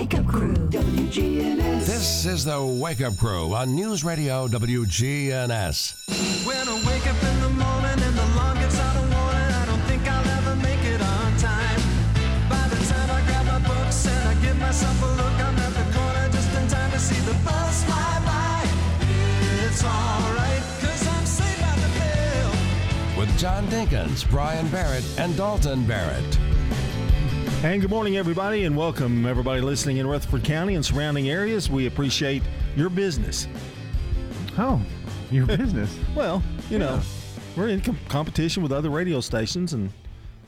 Wake Up Crew. WGNS. This is the Wake Up Crew on News Radio WGNS. When I wake up in the morning and the alarm gets out of warning, I don't think I'll ever make it on time. By the time I grab my books and I give myself a look, I'm at the corner just in time to see the bus fly by. It's alright, cause I'm saved by the bell. With John Dinkins, Brian Barrett, and Dalton Barrett. And good morning, everybody, and welcome everybody listening in Rutherford County and surrounding areas. We appreciate your business. Oh, your business. Well, you know, we're in com- competition with other radio stations, and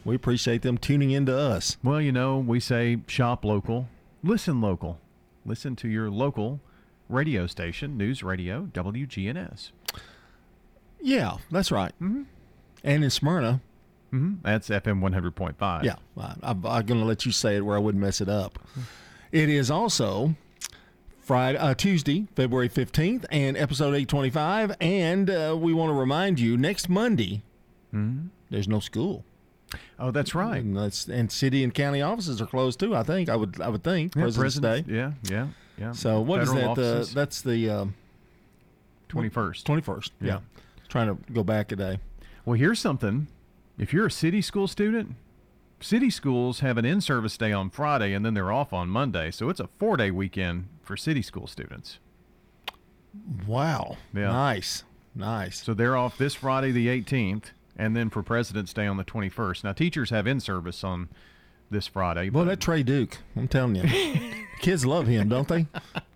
we appreciate them tuning into us. well, you know, we say shop local, listen local. Listen to your local radio station, News Radio WGNS. Yeah, that's right. Mm-hmm. And in Smyrna, hmm That's FM 100.5. yeah, I, I'm, I'm going to let you say it where I wouldn't mess it up. It is also Friday, uh, Tuesday, February 15th, and episode 825. And uh, we want to remind you next Monday, there's no school. Oh, that's right. And that's and city and county offices are closed too. I think I would I would think Yeah, President's Day. Yeah, yeah, yeah. So what is Federal that? Uh, that's the um, 21st. twenty first. Yeah. Yeah. Trying to go back a day. Well, here's something. If you're a city school student, city schools have an in-service day on Friday and then they're off on Monday. So it's a four-day weekend for city school students. Wow. Yeah. Nice. Nice. So they're off this Friday, the 18th, and then for President's Day on the 21st. Now, teachers have in service on this Friday. Well, that Trey Duke, I'm telling you, kids love him, don't they?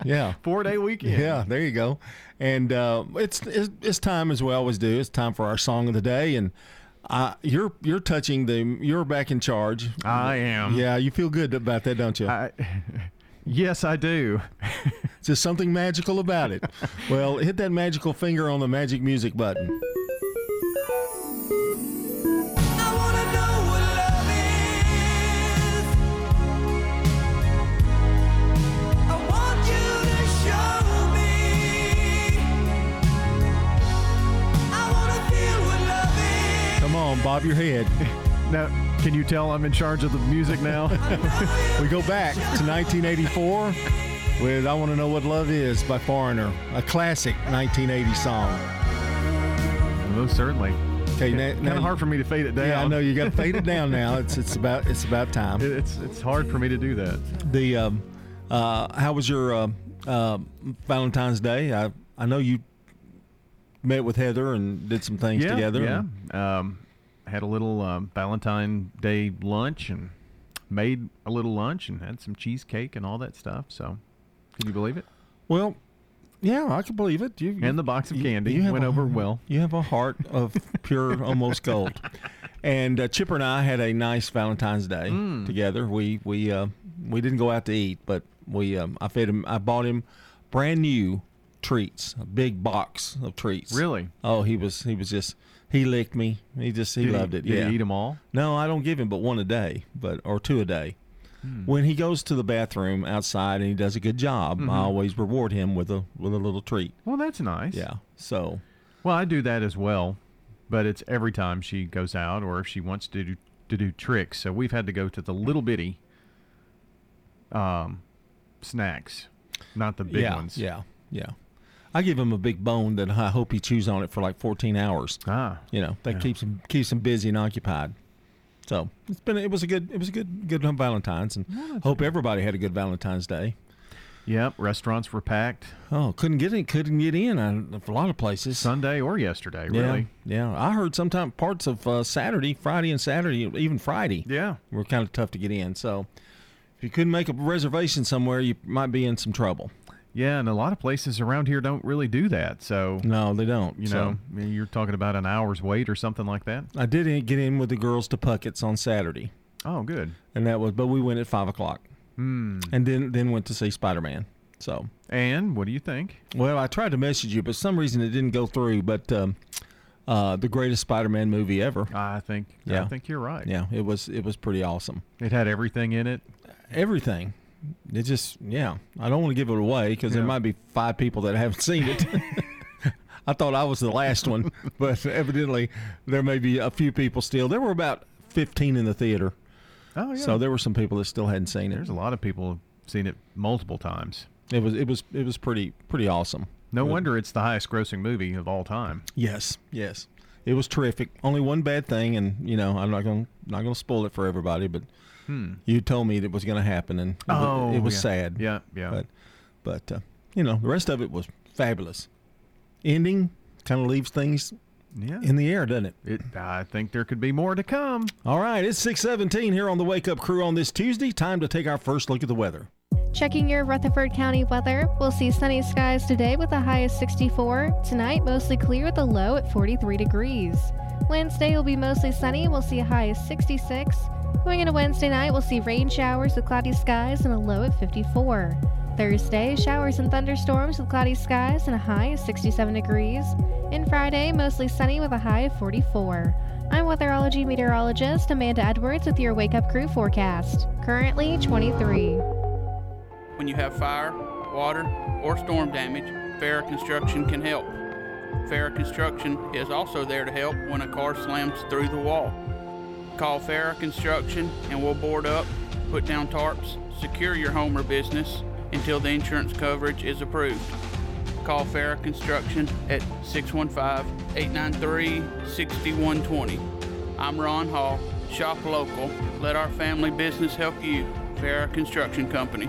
Yeah. four day weekend. Yeah, there you go. And uh, it's, it's it's time as we always do. It's time for our song of the day, and uh, you're you're touching the you're back in charge. I am. Yeah, you feel good about that, don't you? I, yes, I do. Just something magical about it. well, hit that magical finger on the magic music button. On, bob your head. Now, can you tell I'm in charge of the music now? We go back to 1984 with I Want to Know What Love Is by Foreigner, a classic 1980 song. Most certainly. Okay, now, Kind of hard for me to fade it down. Yeah, I know you got to fade it down now. It's it's about it's about time. It's it's hard for me to do that. The um, uh, how was your uh, uh, Valentine's Day? I I know you met with Heather and did some things yeah, together. Yeah. Um, had a little um, Valentine Day lunch and made a little lunch and had some cheesecake and all that stuff. So, could you believe it? Well, yeah, I can believe it. You, And the box of candy you have went a- over well. You have a heart of pure, almost gold. And uh, Chipper and I had a nice Valentine's Day Mm. together. We we uh, we didn't go out to eat, but we um, I fed him. I bought him brand new treats, a big box of treats. Really? Oh, he was he was just he licked me. He just he Did loved he, it. Did yeah. he eat them all? No, I don't give him but one a day, but or two a day. Hmm. When he goes to the bathroom outside and he does a good job, Mm-hmm. I always reward him with a with a little treat. Well, that's nice. Yeah. So Well, I do that as well, but it's every time she goes out or if she wants to do to do tricks. So we've had to go to the little bitty um, snacks, not the big yeah, ones. Yeah, yeah. I give him a big bone that I hope he chews on it for like 14 hours. Ah, You know, that Yeah. keeps him keeps him busy and occupied. So it's been it was a good it was a good good Valentine's and hope everybody had a good Valentine's Day. yep. Restaurants were packed Oh, couldn't get in couldn't get in uh, a lot of places. Sunday or yesterday. Really? yeah. I heard sometime parts of uh, Saturday, Friday, and Saturday, even Friday, Yeah. were kind of tough to get in. So if you couldn't make a reservation somewhere, you might be in some trouble. Yeah, and a lot of places around here don't really do that. So No, they don't. you know, I mean, you're talking about an hour's wait or something like that. I did get in with the girls to Puckett's on Saturday, Oh, good. and that was, but we went at five o'clock, Hmm. and then then went to see Spider Man. So, And what do you think? well, I tried to message you, but some reason it didn't go through. But um, uh, the greatest Spider Man movie ever. I think Yeah, I think you're right. Yeah, it was it was pretty awesome. It had everything in it. Everything. It just yeah. I don't want to give it away because there might be five people that haven't seen it. I thought I was the last one, but evidently there may be a few people still. There were about fifteen in the theater. Oh yeah. So there were some people that still hadn't seen it. There's a lot of people have Seen it multiple times. It was it was it was pretty pretty awesome. No wonder it's the highest grossing movie of all time. Yes, yes. It was terrific. Only one bad thing, and you know I'm not gonna not going to spoil it for everybody, but you told me that was going to happen, and it, wa- it was yeah. sad. Yeah, yeah. But but uh, you know the rest of it was fabulous. Ending kind of leaves things yeah. in the air, doesn't it? it, I think there could be more to come. All right, it's 6:17 here on the Wake Up Crew on this Tuesday. Time to take our first look at the weather. Checking your Rutherford County weather, we'll see sunny skies today with a high of 64. Tonight, mostly clear with a low at 43 degrees. Wednesday will be mostly sunny, we'll see a high of 66. Going into Wednesday night, we'll see rain showers with cloudy skies and a low at 54. Thursday, showers and thunderstorms with cloudy skies and a high of 67 degrees. And Friday, mostly sunny with a high of 44. I'm weatherology meteorologist Amanda Edwards with your Wake Up Crew forecast. Currently 23. When you have fire, water, or storm damage, Farrah Construction can help. Farrah Construction is also there to help when a car slams through the wall. Call Farrah Construction and we'll board up, put down tarps, secure your home or business until the insurance coverage is approved. Call Farrah Construction at 615-893-6120. I'm Ron Hall. Shop local. Let our family business help you. Farrah Construction Company.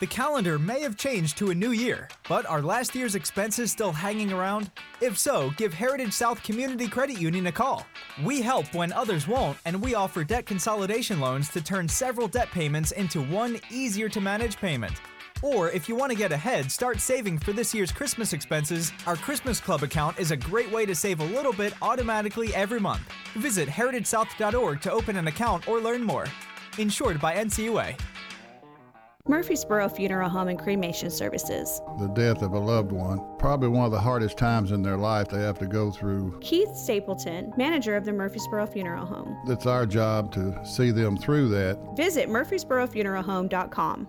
The calendar may have changed to a new year, but are last year's expenses still hanging around? If so, give Heritage South Community Credit Union a call. We help when others won't, and we offer debt consolidation loans to turn several debt payments into one easier to manage payment. Or if you want to get ahead, start saving for this year's Christmas expenses. Our Christmas Club account is a great way to save a little bit automatically every month. Visit heritagesouth.org to open an account or learn more. Insured by NCUA. Murfreesboro Funeral Home and Cremation Services. The death of a loved one, probably one of the hardest times in their life they have to go through. Keith Stapleton, manager of the Murfreesboro Funeral Home. It's our job to see them through that. Visit murfreesborofuneralhome.com.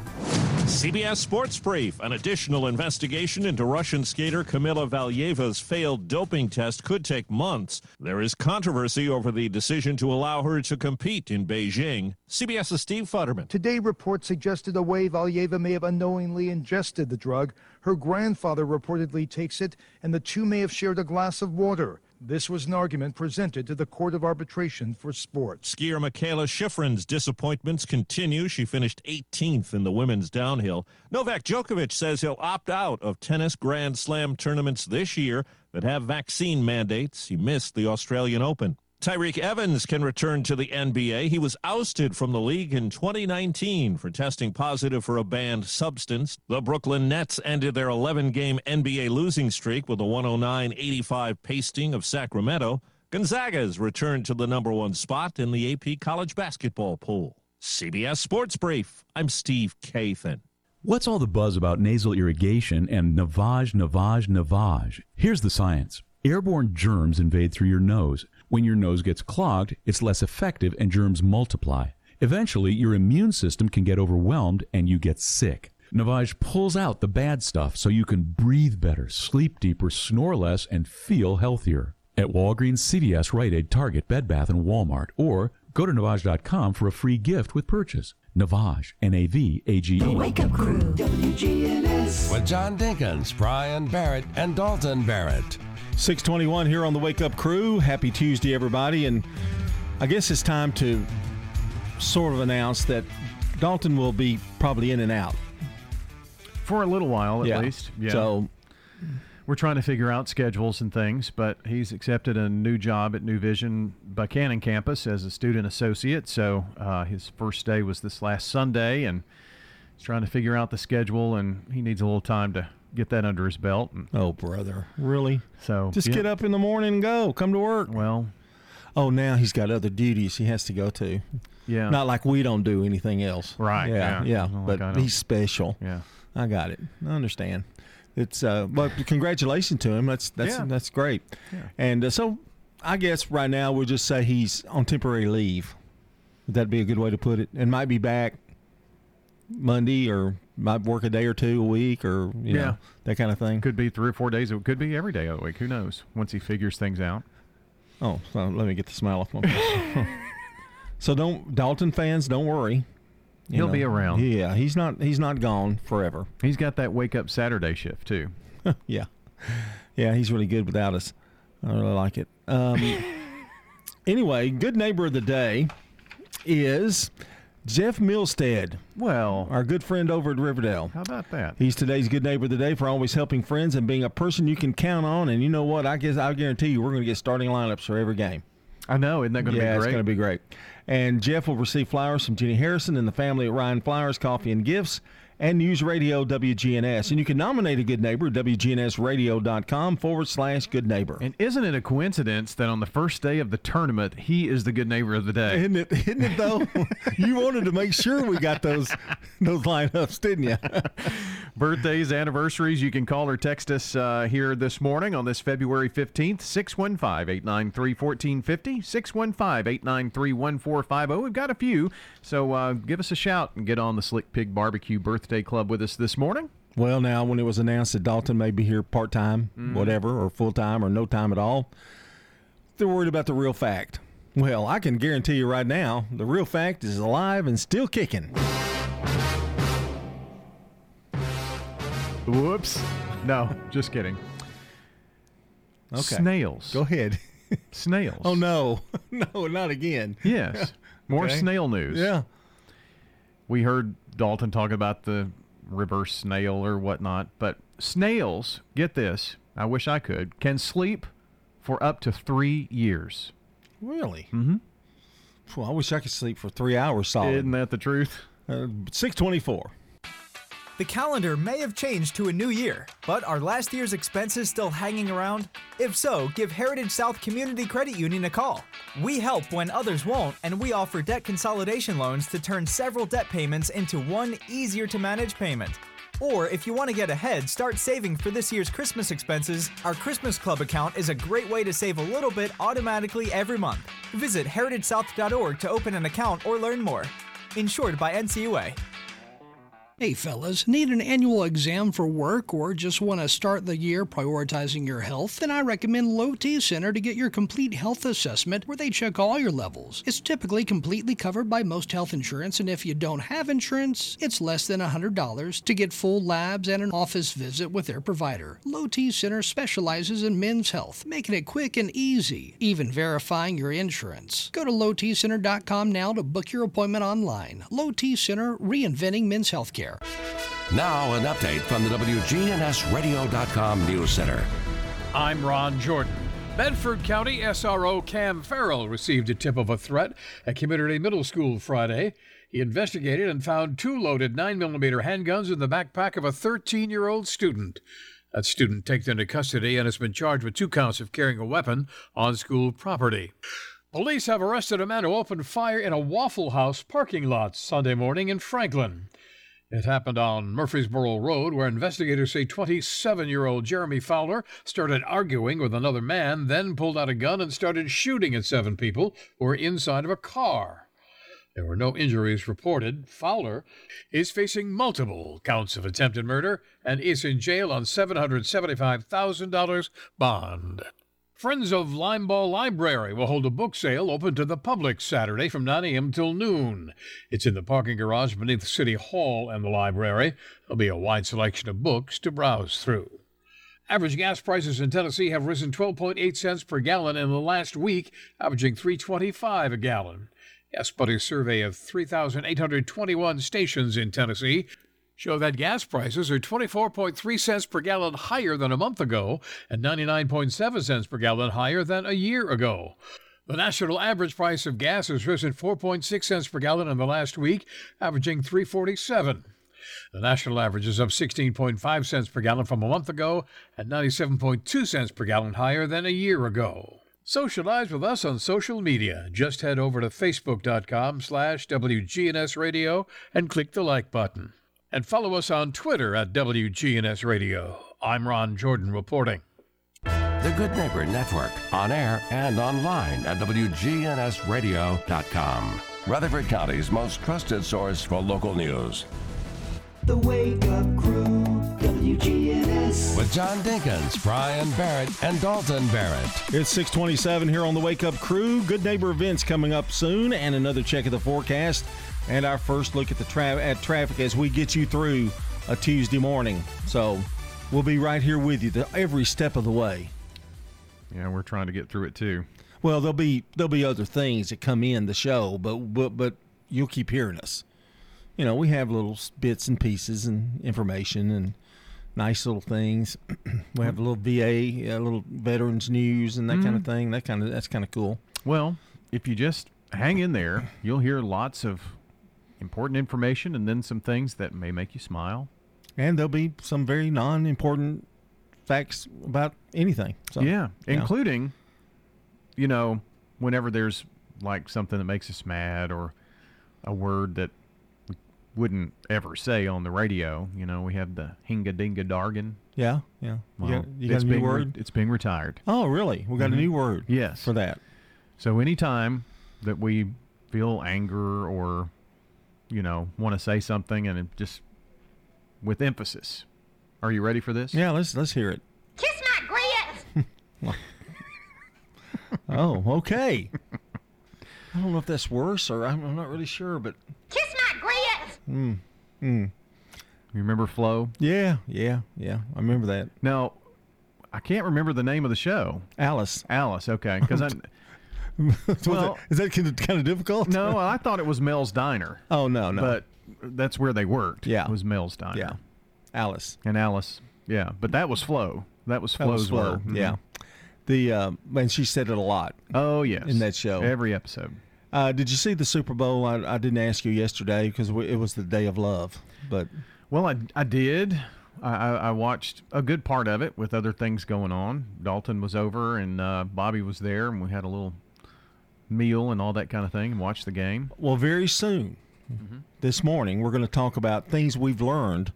CBS Sports Brief. An additional investigation into Russian skater Kamila Valieva's failed doping test could take months. There is controversy over the decision to allow her to compete in Beijing. CBS's Steve Futterman. Today, reports suggested a way Valieva may have unknowingly ingested the drug. Her grandfather reportedly takes it, and the two may have shared a glass of water. This was an argument presented to the Court of Arbitration for Sports. Skier Mikaela Shiffrin's disappointments continue. She finished 18th in the women's downhill. Novak Djokovic says he'll opt out of tennis Grand Slam tournaments this year that have vaccine mandates. He missed the Australian Open. Tyreke Evans can return to the NBA. He was ousted from the league in 2019 for testing positive for a banned substance. The Brooklyn Nets ended their 11 game NBA losing streak with a 109 85 pasting of Sacramento. Gonzaga's returned to the number one spot in the AP college basketball pool. CBS Sports Brief. I'm Steve Kathan. What's all the buzz about nasal irrigation and navage, navage, navage? Here's the science. Airborne germs invade through your nose. When your nose gets clogged, it's less effective and germs multiply. Eventually, your immune system can get overwhelmed and you get sick. Navage pulls out the bad stuff so you can breathe better, sleep deeper, snore less, and feel healthier. At Walgreens, CVS, Rite Aid, Target, Bed Bath, and Walmart, or go to Navage.com for a free gift with purchase. Navage, N A V A G E. The Wake Up Crew, WGNS. With John Dinkins, Brian Barrett, and Dalton Barrett. 621 here on the Wake Up Crew. Happy Tuesday, everybody. And I guess it's time to sort of announce that Dalton will be probably in and out. For a little while, at Yeah. least. Yeah. So we're trying to figure out schedules and things, but he's accepted a new job at New Vision Buchanan campus as a student associate. So uh, his first day was this last Sunday, and he's trying to figure out the schedule, and he needs a little time to get that under his belt. Oh, brother. Really? so Just yeah. get up in the morning and go. Come to work. Well, oh, now he's got other duties he has to go to. Yeah. Not like we don't do anything else. Right, Yeah. yeah. Yeah. But he's special. Yeah. I got it. I understand. It's uh, but congratulations to him. That's that's Yeah. that's great. Yeah. And uh, so, I guess right now we'll just say he's on temporary leave. That'd that be a good way to put it? And might be back Monday or might work a day or two a week or you Yeah. know that kind of thing. Could be three or four days. It could be every day of the week. Who knows? Once he figures things out. Oh, so let me get the smile off my face. so don't Dalton fans, don't worry. You He'll be around. Yeah, he's not he's not gone forever. He's got that wake up Saturday shift too. yeah, yeah, he's really good without us. I really like it. Um, anyway, good neighbor of the day is Jeff Milstead. Well, our good friend over at Riverdale. How about that? He's today's good neighbor of the day for always helping friends and being a person you can count on. And you know what? I guess I guarantee you, we're going to get starting lineups for every game. I know. Isn't that going to yeah, be it's going to be great. And Jeff will receive flowers from Jenny Harrison and the family at Ryan Flowers Coffee and Gifts and News Radio WGNS. And you can nominate a good neighbor at WGNSradio.com forward slash good neighbor. And isn't it a coincidence that on the first day of the tournament, he is the good neighbor of the day? Isn't it? Isn't it though? you wanted to make sure we got those those lineups, didn't you? Birthdays, anniversaries, you can call or text us uh, here this morning on this February 15th, 615 893 1450, 615 893 1450. We've got a few, so uh, give us a shout and get on the Slick Pig Barbecue Birthday Club with us this morning. Well, now when it was announced that Dalton may be here part time, Mhm. whatever, or full time, or no time at all, they're worried about the real fact. Well, I can guarantee you right now, the real fact is alive and still kicking. Whoops. No, just kidding. Okay. Snails. Go ahead. Snails. Oh no, no, not again. Yes. More Okay. snail news. Yeah. We heard Dalton talk about the reverse snail or whatnot, but snails, get this, I wish I could, can sleep for up to three years. Really? Mm-hmm. Well, I wish I could sleep for three hours solid. Isn't that the truth? Uh, Six twenty-four. The calendar may have changed to a new year, but are last year's expenses still hanging around? If so, give Heritage South Community Credit Union a call. We help when others won't, and we offer debt consolidation loans to turn several debt payments into one easier to manage payment. Or if you want to get ahead, start saving for this year's Christmas expenses, our Christmas Club account is a great way to save a little bit automatically every month. Visit heritagesouth.org to open an account or learn more. Insured by NCUA. Hey fellas, need an annual exam for work or just want to start the year prioritizing your health? Then I recommend Low T Center to get your complete health assessment where they check all your levels. It's typically completely covered by most health insurance, and if you don't have insurance, it's less than $100 to get full labs and an office visit with their provider. Low T Center specializes in men's health, making it quick and easy, even verifying your insurance. Go to lowtcenter.com now to book your appointment online. Low T Center, reinventing men's Now, an update from the WGNSradio.com News Center. I'm Ron Jordan. Bedford County SRO Cam Farrell received a tip of a threat at Community Middle School Friday. He investigated and found two loaded 9mm handguns in the backpack of a 13 year old student. That student taken into custody and has been charged with two counts of carrying a weapon on school property. Police have arrested a man who opened fire in a Waffle House parking lot Sunday morning in Franklin. It happened on Murfreesboro Road, where investigators say 27 year old Jeremy Fowler started arguing with another man, then pulled out a gun and started shooting at seven people who were inside of a car. There were no injuries reported. Fowler is facing multiple counts of attempted murder and is in jail on $775,000 bond. Friends of Linebaugh Library will hold a book sale open to the public Saturday from 9 a.m. till noon. It's in the parking garage beneath City Hall and the library. There'll be a wide selection of books to browse through. Average gas prices in Tennessee have risen 12.8 cents per gallon in the last week, averaging 3.25 a gallon. Yes, but a survey of 3,821 stations in Tennessee show that gas prices are 24.3 cents per gallon higher than a month ago and 99.7 cents per gallon higher than a year ago. The national average price of gas has risen 4.6 cents per gallon in the last week, averaging 347. The national average is up 16.5 cents per gallon from a month ago and 97.2 cents per gallon higher than a year ago. Socialize with us on social media. Just head over to facebook.com slash WGNS Radio and click the like button. And follow us on Twitter at WGNS Radio. I'm Ron Jordan reporting. The Good Neighbor Network, on air and online at WGNSradio.com. Rutherford County's most trusted source for local news. The Wake Up Crew, WGNS. With John Dinkins, Brian Barrett, and Dalton Barrett. It's 627 here on the Wake Up Crew. Good neighbor events coming up soon, and another check of the forecast, and our first look at the tra- at traffic as we get you through a Tuesday morning. So we'll be right here with you the, every step of the way. Yeah, we're trying to get through it too. Well, there'll be there'll be other things that come in the show, but but but you'll keep hearing us. You know, we have little bits and pieces and information and nice little things. we have a little VA, a little veterans news and that kind of Mhm. thing. That kind of that's kind of cool. Well, if you just hang in there, you'll hear lots of important information and then some things that may make you smile. And there'll be some very non-important facts about anything. So, yeah, you know. including, you know, whenever there's like something that makes us mad or a word that we wouldn't ever say on the radio. You know, we have the hinga dinga dargan. Yeah, yeah. You Well, got- you got it's a new re- word? it's being retired. Oh, really? We got a Mhm. new word. Yes. for that. So anytime that we feel anger or, you know, want to say something and just with emphasis. Are you ready for this? Yeah, let's let's hear it. Kiss my grits! Oh, okay. I don't know if that's worse or I'm, I'm not really sure, but Kiss my grits! mm, mm. You remember Flo? Yeah, yeah, yeah. I remember that. Now, I can't remember the name of the show. Alice. Alice, okay. Because I. well, is that kind of, kind of difficult? No, I thought it was Mel's Diner. Oh no, no. But that's where they worked. Yeah. It was Mel's Diner. Yeah. Alice. And Alice. Yeah, but that was Flo. That was That Flo's was Flo. Mhm. Yeah. The uh, and she said it a lot. Oh yes. in that show. Every episode. Uh, did you see the Super Bowl? I, I didn't ask you yesterday because it was the day of love. But Well, I, I did. I, I I watched a good part of it with other things going on. Dalton was over and uh, Bobby was there, and we had a little meal and all that kind of thing and watch the game. well, very soon Mm-hmm. this morning we're going to talk about things we've learned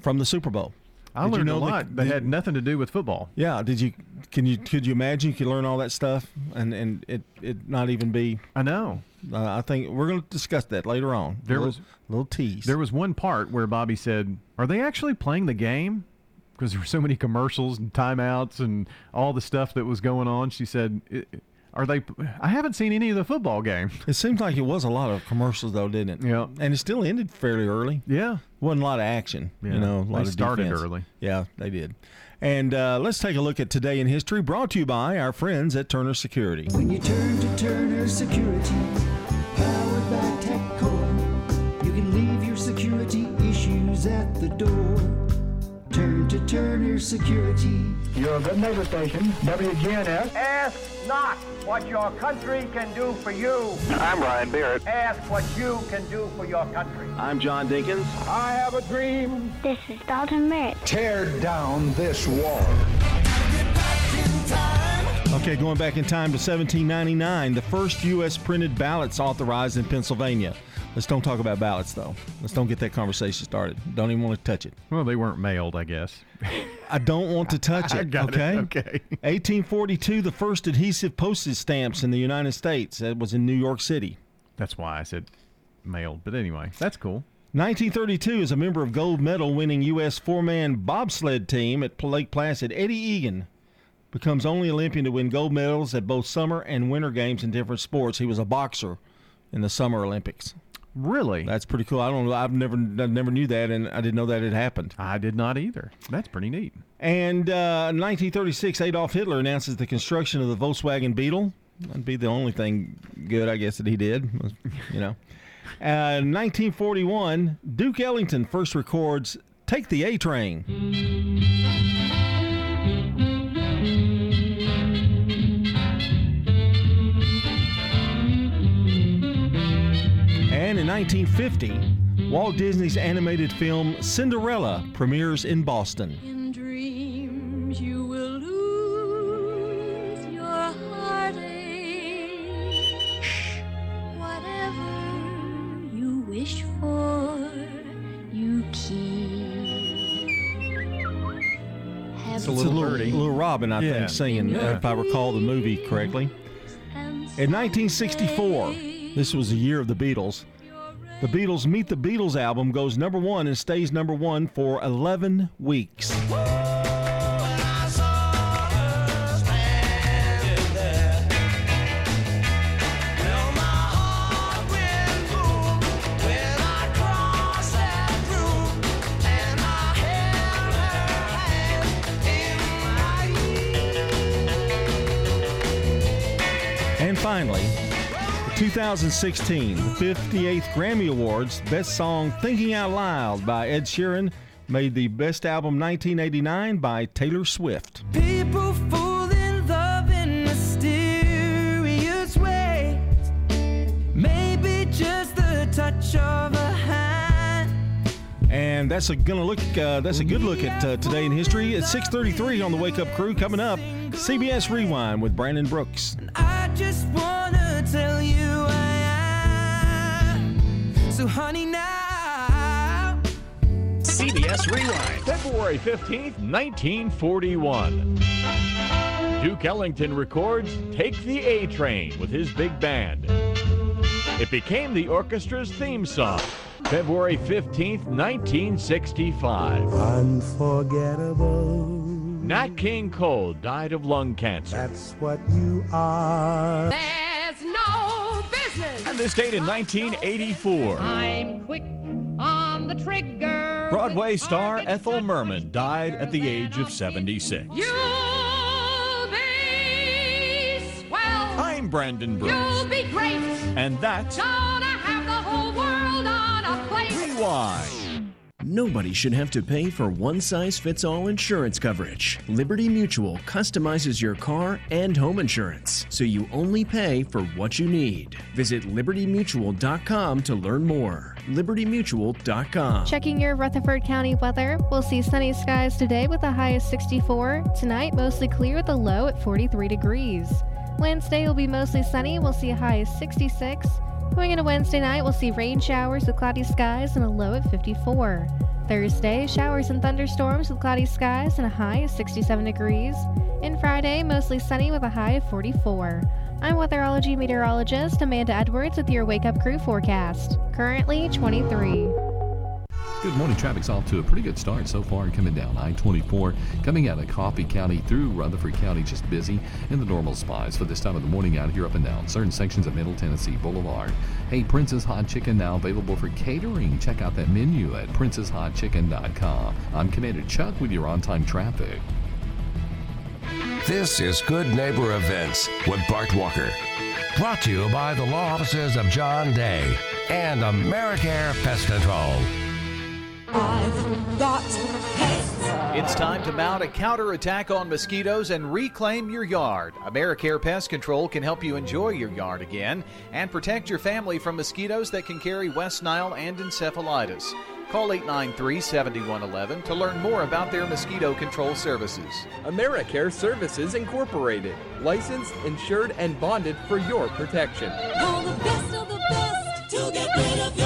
from the Super Bowl. I Did you learned know a lot that did- had nothing to do with football. Yeah. Did you? Can you? Could you imagine? You could learn all that stuff and and it it not even be. I know. Uh, I think we're going to discuss that later on. There A little, was- a little tease. There was one part where Bobby said, "Are they actually playing the game?" Because there were so many commercials and timeouts and all the stuff that was going on. She said, "I- "Are they? I haven't seen any of the football game." It seems like it was a lot of commercials though, didn't it? Yeah. And it still ended fairly early. Yeah. Wasn't a lot of action. Yeah. You know, a lot They of started defense. early. Yeah, they did. And uh, let's take a look at today in history, brought to you by our friends at Turner Security. When you turn to Turner Security, powered by TechCore, you can leave your security issues at the door. To turn your security. You're a good neighbor station, WGNS. Ask not what your country can do for you. I'm Ryan Barrett. Ask what you can do for your country. I'm John Dinkins. I have a dream. This is Dalton Merritt. Tear down this wall. Okay, going back in time to 1799, the first U.S. printed ballots authorized in Pennsylvania. Let's don't talk about ballots, though. Let's don't get that conversation started. Don't even want to touch it. Well, they weren't mailed, I guess. I don't want to touch it. I got it, okay. okay. 1842, the first adhesive postage stamps in the United States. That was in New York City. That's why I said mailed. But anyway, that's cool. 1932 is a member of gold medal winning U.S. four man bobsled team at Lake Placid. Eddie Egan becomes only Olympian to win gold medals at both summer and winter games in different sports. He was a boxer in the Summer Olympics. Really? That's pretty cool. I don't. I've never, I never knew that, and I didn't know that had happened. I did not either. That's pretty neat. And uh, 1936, Adolf Hitler announces the construction of the Volkswagen Beetle. That'd be the only thing good, I guess, that he did. You know. Uh, 1941, Duke Ellington first records "Take the A Train." And in 1950, Walt Disney's animated film Cinderella premieres in Boston. In dreams you will lose your heartache. Whatever you wish for, you keep. Have It's a little, little Robin, I Yeah. think, singing, Yeah. Uh, if I recall the movie correctly. In 1964, this was the year of the Beatles. The Beatles' Meet the Beatles album goes number one and stays number one for 11 weeks. And 2016, the 58th Grammy Awards, Best Song Thinking Out Loud by Ed Sheeran made the Best Album 1989 by Taylor Swift. People fall in love in mysterious ways. Maybe just the touch of a hand. And that's a gonna look. Uh, that's a good look at uh, today in history. At 6:33 on the Wake Up Crew. Coming up, CBS Rewind with Brandon Brooks. I just wanna tell you I am. So, honey, now. CBS Rewind, February 15th, 1941. Duke Ellington records Take the A Train with his big band. It became the orchestra's theme song. February 15th, 1965. Unforgettable. Nat King Cole died of lung cancer. That's what you are. There's no business. And this date in 1984. I'm quick on the trigger. Broadway star Ethel Merman died at the age of 76. You'll be swell. I'm Brandon Brooks. You'll be great. And that's Gonna have the whole world on a plate. Rewind. Nobody should have to pay for one size fits all insurance coverage. Liberty Mutual customizes your car and home insurance, so you only pay for what you need. Visit libertymutual.com to learn more. libertymutual.com. Checking your Rutherford County weather, we'll see sunny skies today with a high of 64. Tonight, mostly clear with a low at 43 degrees. Wednesday will be mostly sunny, we'll see a high of 66. Going into Wednesday night, we'll see rain showers with cloudy skies and a low at 54. Thursday, showers and thunderstorms with cloudy skies and a high of 67 degrees. And Friday, mostly sunny with a high of 44. I'm weatherology meteorologist Amanda Edwards with your Wake Up Crew forecast. Currently 23. Good morning. Traffic's off to a pretty good start so far coming down I 24, coming out of Coffee County through Rutherford County, just busy in the normal spots for this time of the morning out here up and down certain sections of Middle Tennessee Boulevard. Hey, Princess Hot Chicken now available for catering. Check out that menu at princesshotchicken.com. I'm Commander Chuck with your on time traffic. This is Good Neighbor Events with Bart Walker. Brought to you by the law offices of John Day and Americare Pest Control. I've got pests. It's time to mount a counterattack on mosquitoes and reclaim your yard. AmeriCare Pest Control can help you enjoy your yard again and protect your family from mosquitoes that can carry West Nile and encephalitis. Call 893 7111 to learn more about their mosquito control services. AmeriCare Services Incorporated, licensed, insured, and bonded for your protection. All the best of the best to get rid of your pests.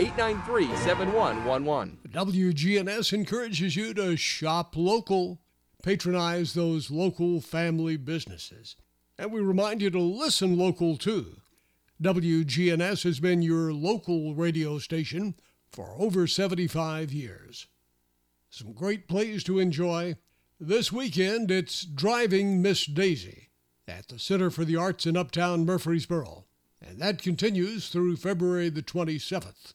893 7111. WGNS encourages you to shop local, patronize those local family businesses. And we remind you to listen local too. WGNS has been your local radio station for over 75 years. Some great plays to enjoy, This weekend, it's Driving Miss Daisy at the Center for the Arts in Uptown Murfreesboro, and that continues through February the 27th.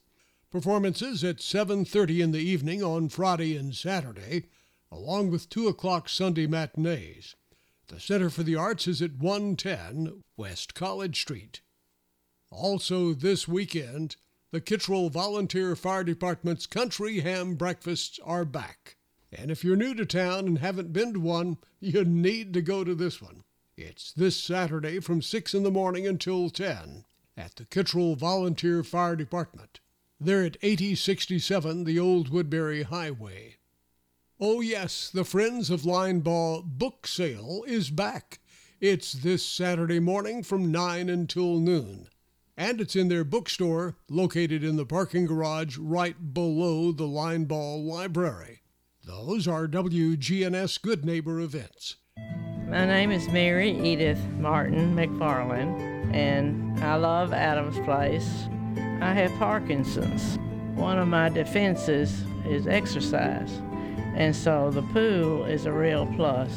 Performances at 7:30 in the evening on Friday and Saturday, along with 2 o'clock Sunday matinees. The Center for the Arts is at 110 West College Street. Also this weekend, the Kittrell Volunteer Fire Department's Country Ham Breakfasts are back. And if you're new to town and haven't been to one, you need to go to this one. It's this Saturday from 6 in the morning until 10 at the Kittrell Volunteer Fire Department. They're at 8067 the Old Woodbury Highway. Oh, yes, the Friends of Linebaugh book sale is back. It's this Saturday morning from 9 until noon. And it's in their bookstore located in the parking garage right below the Linebaugh Library. Those are WGNS Good Neighbor events. My name is Mary Edith Martin McFarland, and I love Adams Place. I have Parkinson's. One of my defenses is exercise, and so the pool is a real plus,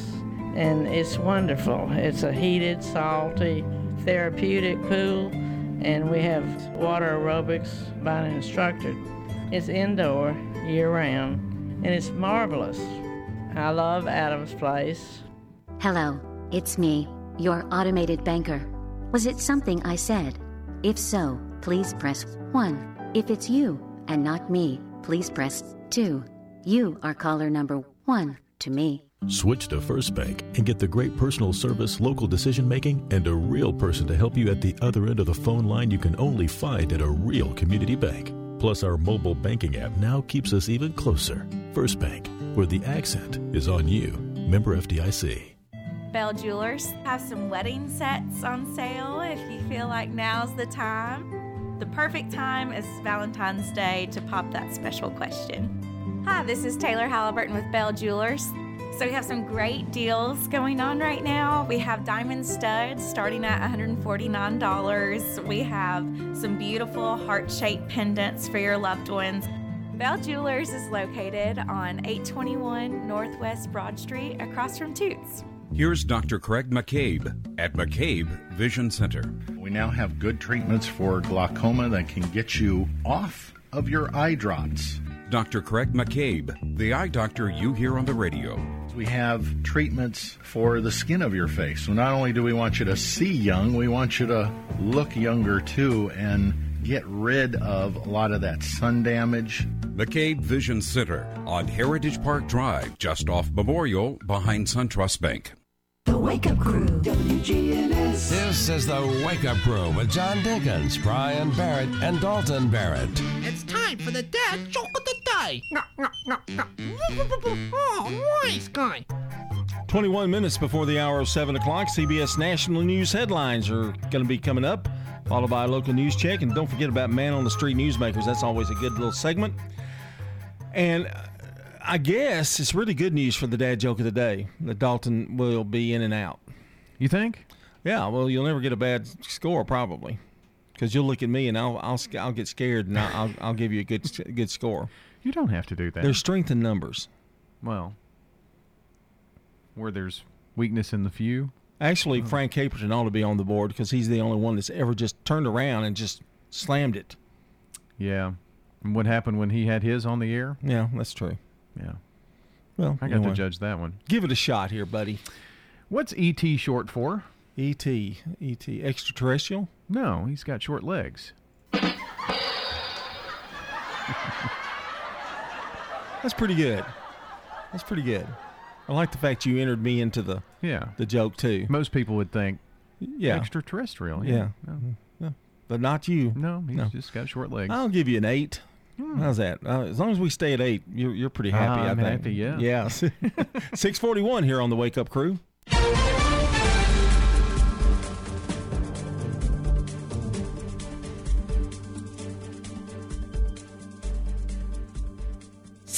and it's wonderful. It's a heated, salty, therapeutic pool, and we have water aerobics by an instructor. It's indoor year round and it's marvelous. I love Adams Place. Hello, it's me, your automated banker. Was it something I said? If so, please press 1. If it's you and not me, please press 2. You are caller number 1 to me. Switch to First Bank and get the great personal service, local decision making, and a real person to help you at the other end of the phone line you can only find at a real community bank. Plus, our mobile banking app now keeps us even closer. First Bank, where the accent is on you. Member FDIC. Bell Jewelers have some wedding sets on sale if you feel like now's the time. The perfect time is Valentine's Day to pop that special question. Hi, this is Taylor Halliburton with Bell Jewelers. So we have some great deals going on right now. We have diamond studs starting at $149. We have some beautiful heart-shaped pendants for your loved ones. Bell Jewelers is located on 821 Northwest Broad Street across from Toots. Here's Dr. Craig McCabe at McCabe Vision Center. We now have good treatments for glaucoma that can get you off of your eye drops. Dr. Craig McCabe, the eye doctor you hear on the radio. We have treatments for the skin of your face. So not only do we want you to see young, we want you to look younger too and get rid of a lot of that sun damage. McCabe Vision Center on Heritage Park Drive, just off Memorial, behind SunTrust Bank. The Wake Up Crew, WGNS. This is the Wake Up Crew with John Dinkins, Brian Barrett, and Dalton Barrett. It's time for the dad joke of the day. Oh, nice guy. 21 minutes before the hour of 7 o'clock, CBS National News headlines are going to be coming up, followed by a local news check. And don't forget about Man on the Street Newsmakers. That's always a good little segment. And uh, I guess it's really good news for the dad joke of the day that Dalton will be in and out. You think? Yeah, well, you'll never get a bad score probably, because you'll look at me and I'll I'll, I'll get scared and I'll, I'll I'll give you a good good score. You don't have to do that. There's strength in numbers. Well, where there's weakness in the few. Actually, oh. Frank Caperton ought to be on the board because he's the only one that's ever just turned around and just slammed it. Yeah. And what happened when he had his on the air? Yeah, that's true. Yeah. Well, I got anyway. to judge that one. Give it a shot here, buddy. What's ET short for? ET, ET, extraterrestrial. No, he's got short legs. That's pretty good. That's pretty good. I like the fact you entered me into the Yeah. the joke too. Most people would think Yeah. extraterrestrial. Yeah. Yeah. No. Yeah. But not you. No, he's No. just got short legs. I'll give you an eight. How's that? Uh, as long as we stay at eight, you're you're pretty happy. I'm I think. happy, yeah. Yeah. Six forty one here on the Wake Up Crew.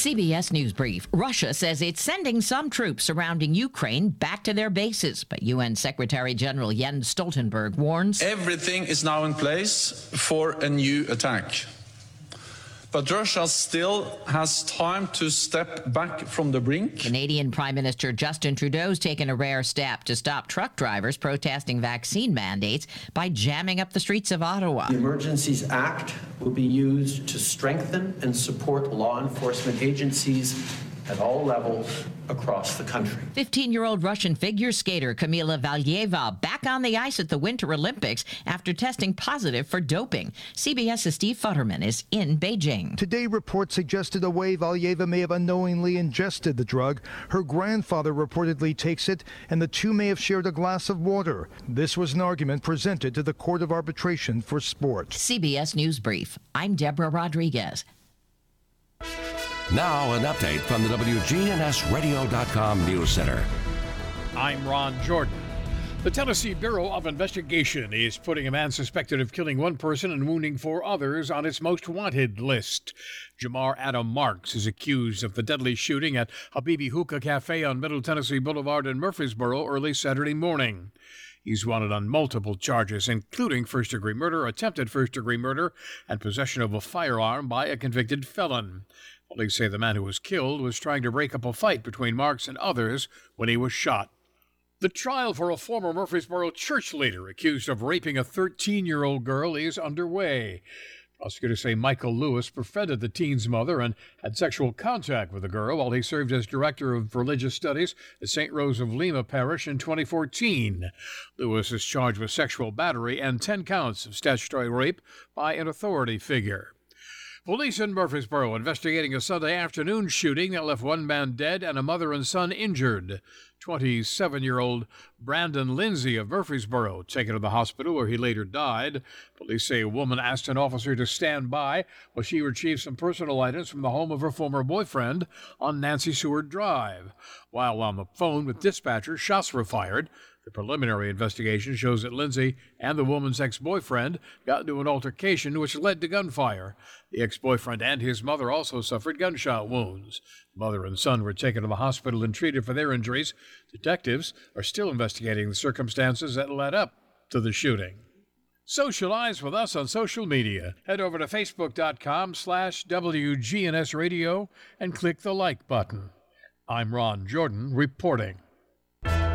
CBS News Brief. Russia says it's sending some troops surrounding Ukraine back to their bases, but UN Secretary General Jens Stoltenberg warns Everything is now in place for a new attack. But Russia still has time to step back from the brink. Canadian Prime Minister Justin Trudeau's taken a rare step to stop truck drivers protesting vaccine mandates by jamming up the streets of Ottawa. The Emergencies Act will be used to strengthen and support law enforcement agencies at all levels across the country. 15 year old Russian figure skater Kamila Valieva back on the ice at the Winter Olympics after testing positive for doping. CBS's Steve Futterman is in Beijing. Today, reports suggested a way Valieva may have unknowingly ingested the drug. Her grandfather reportedly takes it, and the two may have shared a glass of water. This was an argument presented to the Court of Arbitration for Sport. CBS News Brief. I'm Deborah Rodriguez. Now, an update from the WGNSradio.com News Center. I'm Ron Jordan. The Tennessee Bureau of Investigation is putting a man suspected of killing one person and wounding four others on its most wanted list. Jamar Adam Marks is accused of the deadly shooting at Habibi Hookah Cafe on Middle Tennessee Boulevard in Murfreesboro early Saturday morning. He's wanted on multiple charges, including first degree murder, attempted first degree murder, and possession of a firearm by a convicted felon. Police say the man who was killed was trying to break up a fight between Marks and others when he was shot. The trial for a former Murfreesboro church leader accused of raping a 13 year old girl is underway. Prosecutors say Michael Lewis befriended the teen's mother and had sexual contact with the girl while he served as director of religious studies at St. Rose of Lima Parish in 2014. Lewis is charged with sexual battery and 10 counts of statutory rape by an authority figure. Police in Murfreesboro investigating a Sunday afternoon shooting that left one man dead and a mother and son injured. 27 year old Brandon Lindsay of Murfreesboro taken to the hospital where he later died. Police say a woman asked an officer to stand by while she retrieved some personal items from the home of her former boyfriend on Nancy Seward Drive. While on the phone with dispatchers, shots were fired. The preliminary investigation shows that Lindsay and the woman's ex boyfriend got into an altercation which led to gunfire. The ex boyfriend and his mother also suffered gunshot wounds. Mother and son were taken to the hospital and treated for their injuries. Detectives are still investigating the circumstances that led up to the shooting. Socialize with us on social media. Head over to facebook.com slash WGNS Radio and click the like button. I'm Ron Jordan reporting.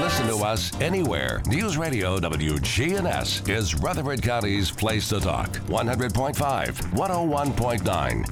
Listen to us anywhere. News Radio WGNS is Rutherford County's place to talk. 100.5, 101.9,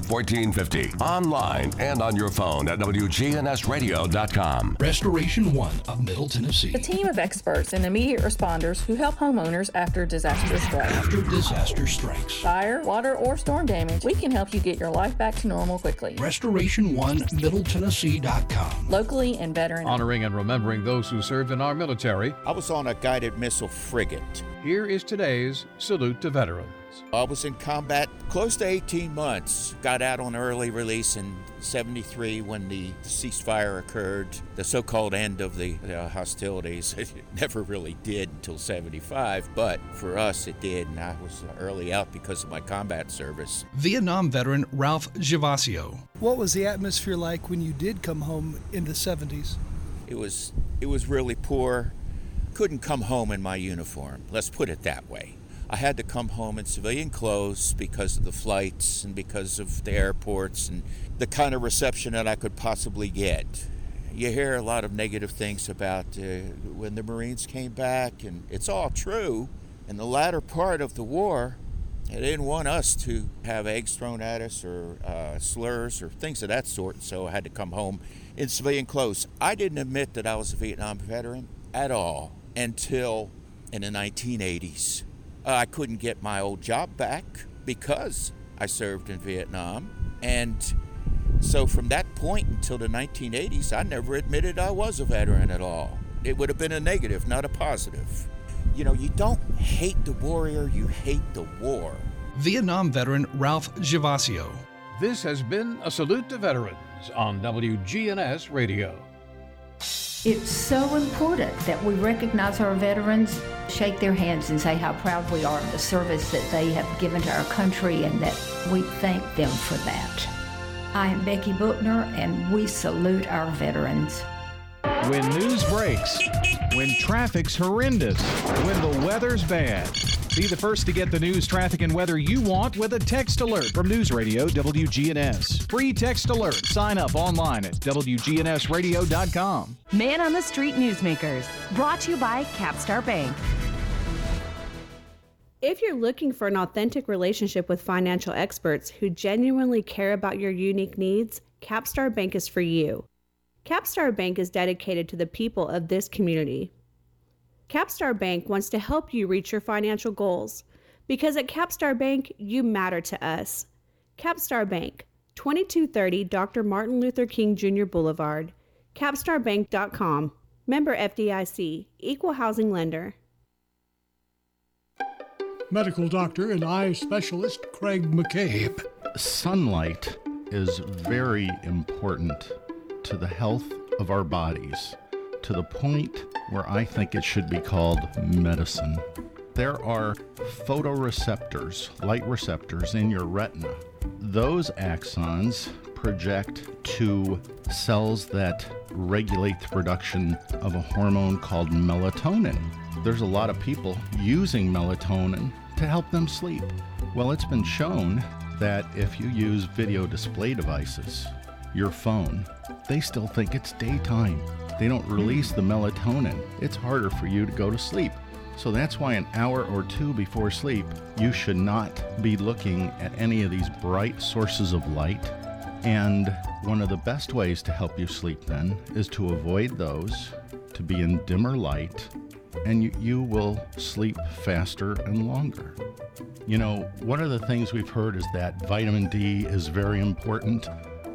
1450. Online and on your phone at WGNSradio.com. Restoration One of Middle Tennessee. A team of experts and immediate responders who help homeowners after disaster strikes. After disaster strikes. Fire, water, or storm damage, we can help you get your life back to normal quickly. Restoration One Middle Tennessee.com. Locally and veteran. Honoring and remembering those who served in our military. I was on a guided missile frigate. Here is today's salute to veterans. I was in combat close to 18 months. Got out on early release in 73 when the ceasefire occurred, the so called end of the uh, hostilities. It never really did until 75, but for us it did, and I was early out because of my combat service. Vietnam veteran Ralph Gervasio. What was the atmosphere like when you did come home in the 70s? It was it was really poor. Couldn't come home in my uniform. Let's put it that way. I had to come home in civilian clothes because of the flights and because of the airports and the kind of reception that I could possibly get. You hear a lot of negative things about uh, when the Marines came back, and it's all true. In the latter part of the war, they didn't want us to have eggs thrown at us or uh, slurs or things of that sort, so I had to come home in civilian clothes. I didn't admit that I was a Vietnam veteran at all until in the 1980s. Uh, I couldn't get my old job back because I served in Vietnam. And so from that point until the 1980s, I never admitted I was a veteran at all. It would have been a negative, not a positive. You know, you don't hate the warrior, you hate the war. Vietnam veteran Ralph Gervasio. This has been a salute to veterans on WGNS Radio. It's so important that we recognize our veterans, shake their hands, and say how proud we are of the service that they have given to our country and that we thank them for that. I am Becky Bookner, and we salute our veterans. When news breaks, when traffic's horrendous, when the weather's bad. Be the first to get the news, traffic, and weather you want with a text alert from News Radio WGNS. Free text alert. Sign up online at WGNSradio.com. Man on the Street Newsmakers, brought to you by Capstar Bank. If you're looking for an authentic relationship with financial experts who genuinely care about your unique needs, Capstar Bank is for you. Capstar Bank is dedicated to the people of this community. Capstar Bank wants to help you reach your financial goals because at Capstar Bank, you matter to us. Capstar Bank, 2230 Dr. Martin Luther King Jr. Boulevard, capstarbank.com. Member FDIC, Equal Housing Lender. Medical doctor and eye specialist Craig McCabe. Sunlight is very important to the health of our bodies to the point where I think it should be called medicine. There are photoreceptors, light receptors in your retina. Those axons project to cells that regulate the production of a hormone called melatonin. There's a lot of people using melatonin to help them sleep. Well, it's been shown that if you use video display devices, your phone, they still think it's daytime. They don't release the melatonin. It's harder for you to go to sleep. So that's why an hour or two before sleep, you should not be looking at any of these bright sources of light. And one of the best ways to help you sleep then is to avoid those, to be in dimmer light, and you, you will sleep faster and longer. You know, one of the things we've heard is that vitamin D is very important.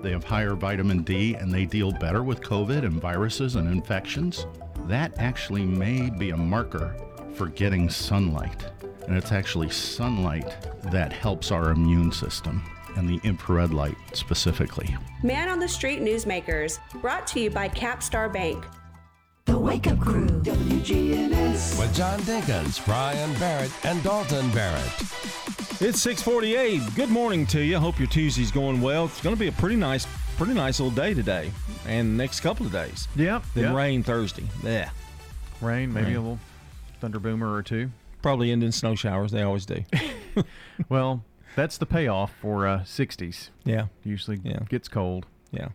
They have higher vitamin D and they deal better with COVID and viruses and infections. That actually may be a marker for getting sunlight. And it's actually sunlight that helps our immune system and the infrared light specifically. Man on the Street Newsmakers, brought to you by Capstar Bank. The Wake Up Crew, WGNS. With John Dinkins, Brian Barrett, and Dalton Barrett. It's 648. Good morning to you. Hope your Tuesday's going well. It's going to be a pretty nice, pretty nice little day today and next couple of days. Yeah. Then yeah. rain Thursday. Yeah. Rain, maybe Rain. a little thunder boomer or two. Probably end in snow showers. They always do. Well, that's the payoff for uh, 60s. Yeah. Usually Yeah. gets cold. Yeah.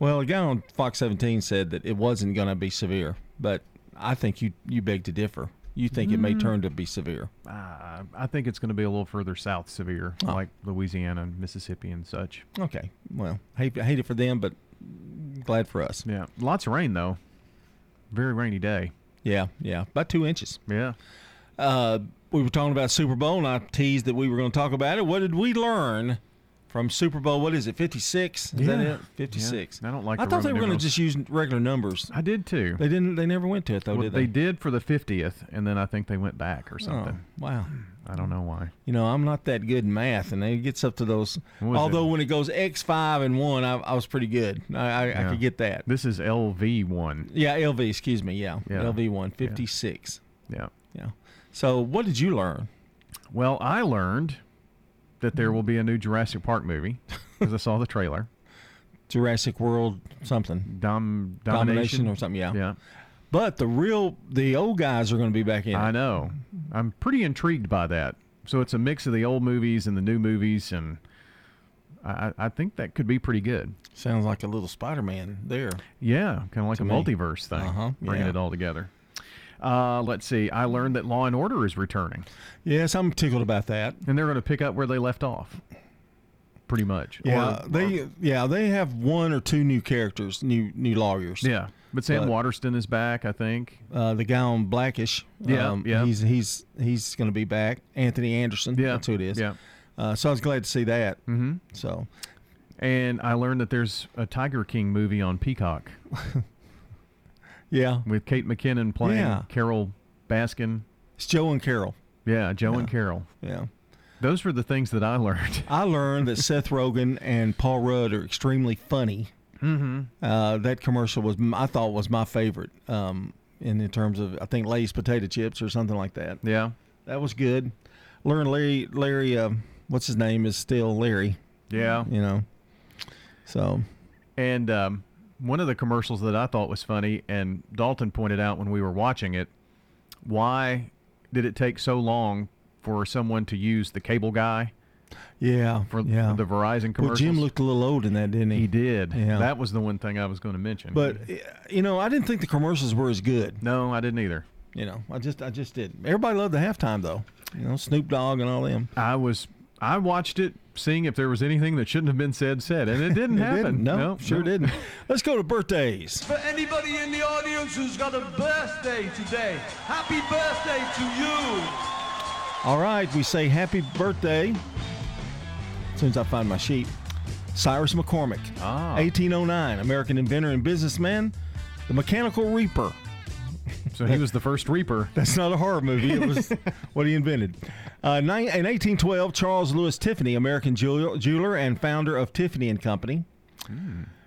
Well, a guy on Fox 17 said that it wasn't going to be severe, but I think you you beg to differ. You think it may Mm. turn to be severe. Uh, I think it's going to be a little further south severe, Oh. like Louisiana and Mississippi and such. Okay. Well, hate hate it for them, but glad for us. Yeah. Lots of rain, though. Very rainy day. Yeah, yeah, about two inches. Yeah. Uh, we were talking about Super Bowl, and I teased that we were going to talk about it. What did we learn from Super Bowl? What is it? Fifty six? Is that Yeah. it? Fifty six. Yeah. I don't like I the thought they were going to just use regular numbers. I did too. They didn't. They never went to it though, Well, did they they? did for the 50th, and then I think they went back or something. Oh, wow. I don't know why. You know, I'm not that good in math, and it gets up to those. Although it? when it goes X five and one, I, I was pretty good. I, I, I could get that. This is LV1. Yeah, LV. Excuse me. Yeah, Yeah. LV one fifty six. Yeah. Yeah. So what did you learn? Well, I learned that there will be a new Jurassic Park movie because I saw the trailer. Jurassic World something. Dom, Domination domination or something. Yeah. Yeah. But the real the old guys are going to be back in. I know. I'm pretty intrigued by that. So it's a mix of the old movies and the new movies, and I, I think that could be pretty good. Sounds like a little Spider Man there. Yeah, kind of like a me. multiverse thing, Uh-huh, bringing yeah. it all together. Uh, let's see. I learned that Law and Order is returning, Yes, I'm tickled about that. and they're going to pick up where they left off. Pretty much. Yeah, Or- they yeah they have one or two new characters, new new lawyers. yeah. But Sam But- Waterston is back, I think. Uh, the guy on Blackish. Yeah, um, yeah. He's he's he's going to be back. Anthony Anderson. Yeah, that's who it is. yeah. Uh, so I was glad to see that. Mm-hmm. So And I learned that there's a Tiger King movie on Peacock yeah, with Kate McKinnon playing Yeah. Carole Baskin. it's Joe and Carole. Yeah, Joe and Carole. Yeah. Those were the things that I learned. I learned that Seth Rogen and Paul Rudd are extremely funny. Mm-hmm. Uh, that commercial was I thought was my favorite. Um, in, in terms of I think Lay's potato chips or something like that. Yeah. That was good. Learned Larry Larry uh, what's his name is still Larry. Yeah. You know. So, And um, one of the commercials that I thought was funny, and Dalton pointed out when we were watching it, why did it take so long for someone to use the cable guy yeah, for yeah. the Verizon Well, commercials? Jim looked a little old in that, didn't he? He did. Yeah. That was the one thing I was going to mention. But you know, I didn't think the commercials were as good. no, I didn't either. You know, I just I just didn't. Everybody loved the halftime though. You know, Snoop Dogg and all them. I was I watched it, seeing if there was anything that shouldn't have been said said, and it didn't It happen. didn't. No, No, sure no. didn't. Let's go to birthdays. For anybody in the audience who's got a birthday today, happy birthday to you. All right, we say happy birthday. As soon as I find my sheet, Cyrus McCormick, Ah. 1809, American inventor and businessman, the Mechanical Reaper. So he was the first Reaper. That's not a horror movie. It was what he invented. Uh, nine, in 1812, Charles Lewis Tiffany, American jeweler, and founder of Tiffany and Company.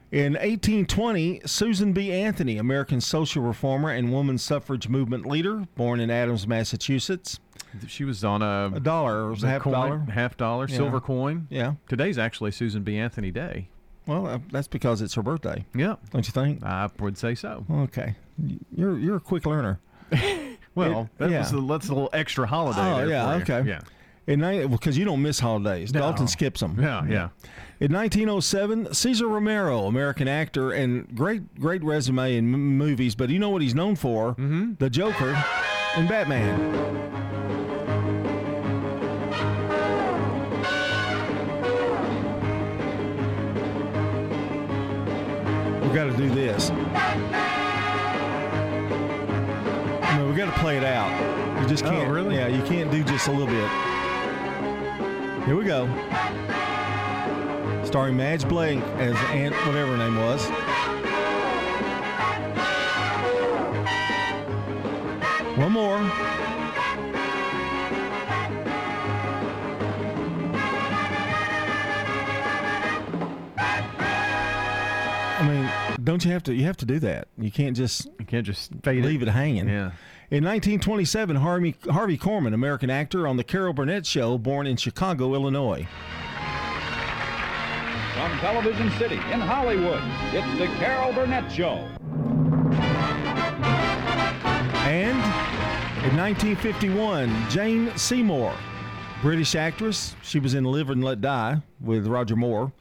In 1820, Susan B. Anthony, American social reformer and woman suffrage movement leader, born in Adams, Massachusetts. She was on a, A dollar, was a half coin, dollar. half dollar, Yeah. silver coin. Yeah. Today's actually Susan B. Anthony Day. Well, uh, that's because it's her birthday. Yeah, Don't you think? I would say so. Okay, you're you're a quick learner. Well, It- that yeah. was a, that's a little extra holiday. Oh there yeah, okay. Yeah. In because well, you don't miss holidays. No. Dalton skips them. Yeah, yeah. In 1907, Cesar Romero, American actor and great great resume in m- movies, but you know what he's known for? Mm-hmm. The Joker and Batman. Got to do this. No, we got to play it out. You just Oh, can't. really? Yeah, you can't do just a little bit. Here we go. Starring Madge Blake as Aunt, whatever her name was. One more. Don't you have to? You have to do that. You can't just You can't just fade leave it hanging. Yeah. In 1927, Harvey, Harvey Korman, American actor on The Carol Burnett Show, born in Chicago, Illinois. From Television City in Hollywood, it's the Carol Burnett Show. And in 1951, Jane Seymour, British actress. She was in Live and Let Die with Roger Moore.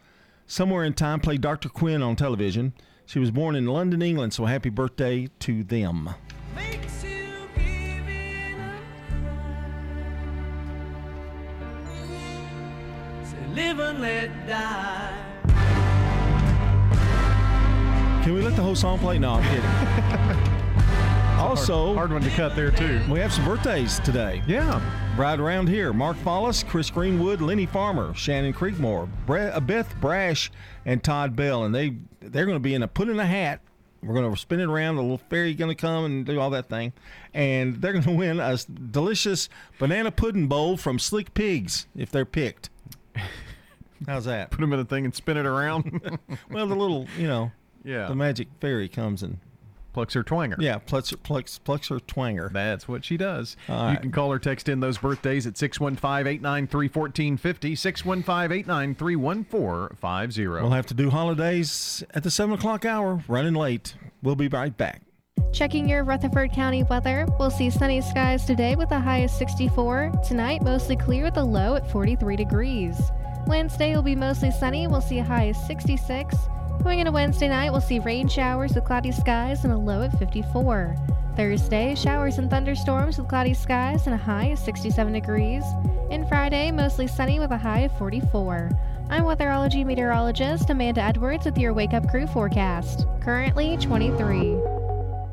Somewhere in time, played Dr. Quinn on television. She was born in London, England, so happy birthday to them. Live and let die. Can we let the whole song play? No, I'm kidding. also, hard one to cut there too. We have some birthdays today. Yeah. Right around here, Mark Follis, Chris Greenwood, Lenny Farmer, Shannon Creekmore, Bre- uh, Beth Brash, and Todd Bell, and they they're going to be in a put in a hat. We're going to spin it around. The little fairy going to come and do all that thing, and they're going to win a delicious banana pudding bowl from Slick Pigs if they're picked. How's that? Put them in a thing and spin it around. Well, the little you know, Yeah. the magic fairy comes and Plucks her twanger. yeah, plucks plucks plucks her twanger. That's what she does. All You right. can call or text in those birthdays at 615 893 1450, 615 893 1450. We'll have to do holidays at the seven o'clock hour. Running late. We'll be right back. Checking your Rutherford County weather, we'll see sunny skies today with a high of 64. Tonight, mostly clear with a low at 43 degrees. Wednesday will be mostly sunny, we'll see a high of 66. Going into Wednesday night, we'll see rain showers with cloudy skies and a low at 54. Thursday, showers and thunderstorms with cloudy skies and a high of 67 degrees. And Friday, mostly sunny with a high of 44. I'm weatherology meteorologist Amanda Edwards with your Wake Up Crew forecast. Currently 23.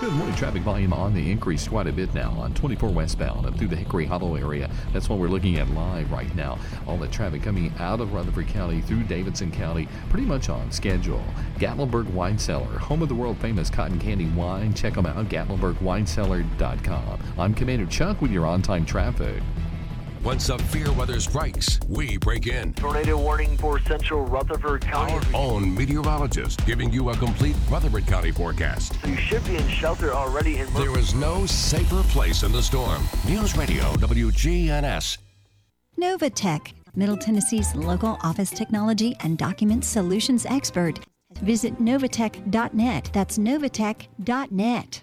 Good morning. Traffic volume on the increase quite a bit now on 24 westbound up through the Hickory Hollow area. That's what we're looking at live right now. All the traffic coming out of Rutherford County through Davidson County pretty much on schedule. Gatlinburg Wine Cellar, home of the world famous cotton candy wine. Check them out, GatlinburgWineCellar.com. I'm Commander Chuck with your on time traffic. When severe weather strikes, we break in. Tornado warning for central Rutherford County. Our own meteorologist giving you a complete Rutherford County forecast. You should be in shelter already in There is no safer place in the storm. News Radio WGNS. Novatech, Middle Tennessee's local office technology and document solutions expert. Visit novatech.net. That's novatech.net.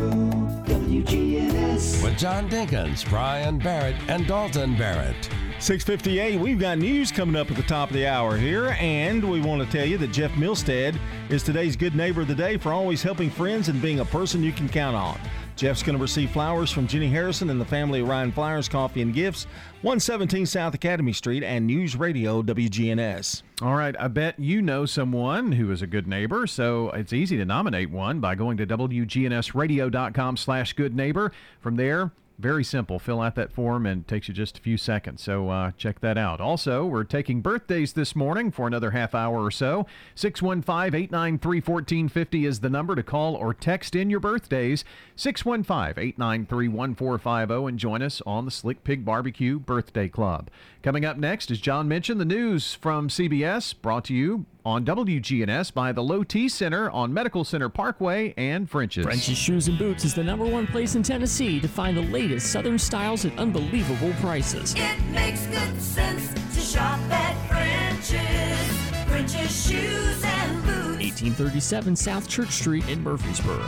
WGNS. With John Dinkins, Brian Barrett, and Dalton Barrett. 658, we've got news coming up at the top of the hour here, and we want to tell you that Jeff Milstead is today's good neighbor of the day for always helping friends and being a person you can count on. Jeff's going to receive flowers from Jenny Harrison and the family of Ryan Flowers Coffee and Gifts, 117 South Academy Street, and News Radio WGNS. All right, I bet you know someone who is a good neighbor, so it's easy to nominate one by going to WGNSradio.com slash good neighbor. From there, very simple. Fill out that form and takes you just a few seconds. So uh, check that out. Also, we're taking birthdays this morning for another half hour or so. 615 893 1450 is the number to call or text in your birthdays. 615 893 1450 and join us on the Slick Pig Barbecue Birthday Club. Coming up next, as John mentioned, the news from CBS brought to you on WGNS by the Low T Center on Medical Center Parkway and French's. French's Shoes and Boots is the number one place in Tennessee to find the latest Southern styles at unbelievable prices. It makes good sense to shop at French's. French's Shoes and Boots. 1837 South Church Street in Murfreesboro.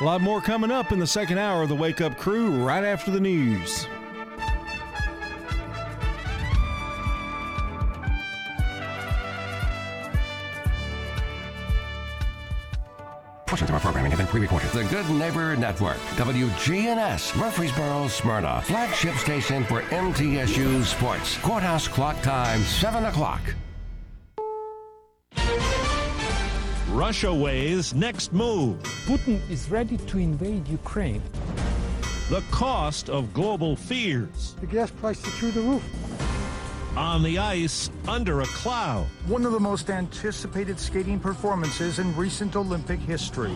A lot more coming up in the second hour of the Wake Up Crew right after the news. Portions of our programming have been pre-recorded. The Good Neighbor Network, WGNS, Murfreesboro, Smyrna, flagship station for MTSU Sports. Courthouse clock time, 7 o'clock. Russia weighs next move. Putin is ready to invade Ukraine. The cost of global fears. The gas price is through the roof. On the ice, under a cloud. One of the most anticipated skating performances in recent Olympic history.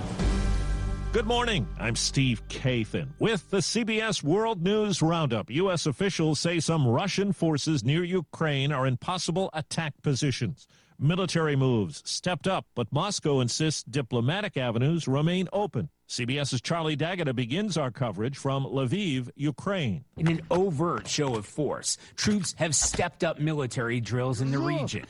Good morning. I'm Steve Kathan with the CBS World News Roundup. U.S. officials say some Russian forces near Ukraine are in possible attack positions. Military moves stepped up, but Moscow insists diplomatic avenues remain open. CBS's Charlie D'Agata begins our coverage from Lviv, Ukraine. In an overt show of force, troops have stepped up military drills in the uh-huh. region.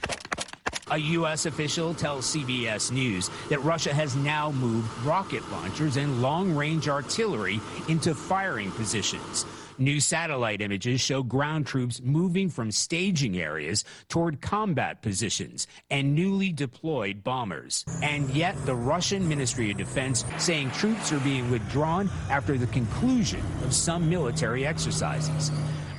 A U.S. official tells CBS News that Russia has now moved rocket launchers and long range artillery into firing positions. New satellite images show ground troops moving from staging areas toward combat positions and newly deployed bombers. And yet, the Russian Ministry of Defense saying troops are being withdrawn after the conclusion of some military exercises.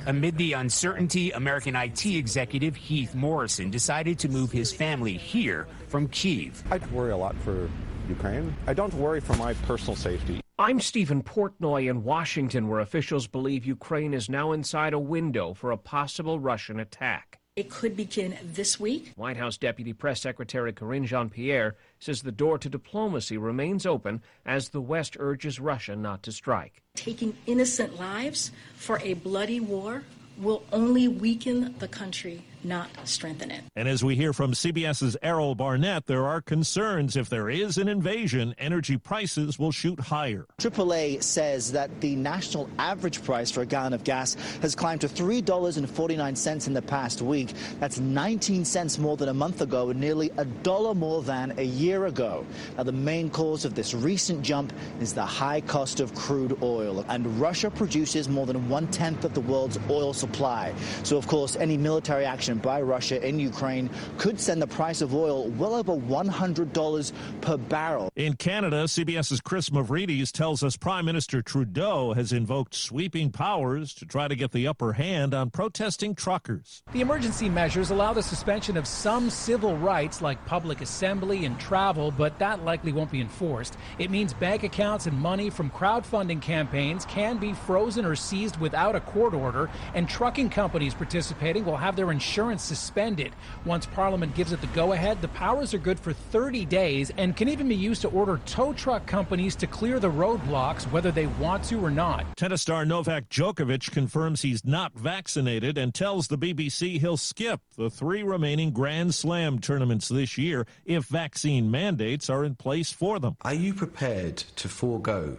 Amid the uncertainty, American IT executive Heath Morrison decided to move his family here from Kiev. I worry a lot for Ukraine. I don't worry for my personal safety. I'm Stephen Portnoy in Washington, where officials believe Ukraine is now inside a window for a possible Russian attack. It could begin this week. White House Deputy Press Secretary Karine Jean Pierre says the door to diplomacy remains open as the West urges Russia not to strike. Taking innocent lives for a bloody war will only weaken the country, not strengthen it. And as we hear from CBS's Errol Barnett, there are concerns if there is an invasion, energy prices will shoot higher. AAA says that the national average price for a gallon of gas has climbed to $3.49 in the past week. That's 19 cents more than a month ago and nearly a dollar more than a year ago. Now, the main cause of this recent jump is the high cost of crude oil. And Russia produces more than one tenth of the world's oil supply. So, of course, any military action by Russia in Ukraine could send the price of oil well over $100 per barrel. In Canada, CBS's Chris Mavridis tells us Prime Minister Trudeau has invoked sweeping powers to try to get the upper hand on protesting truckers. The emergency measures allow the suspension of some civil rights like public assembly and travel, but that likely won't be enforced. It means bank accounts and money from crowdfunding campaigns can be frozen or seized without a court order, and trucking companies participating will have their insurance suspended. Once Parliament gives it the go ahead, the powers are good for 30 days and can even be used to order tow truck companies to clear the roadblocks whether they want to or not. Tennis star Novak Djokovic confirms he's not vaccinated and tells the BBC he'll skip the three remaining Grand Slam tournaments this year if vaccine mandates are in place for them. Are you prepared to forego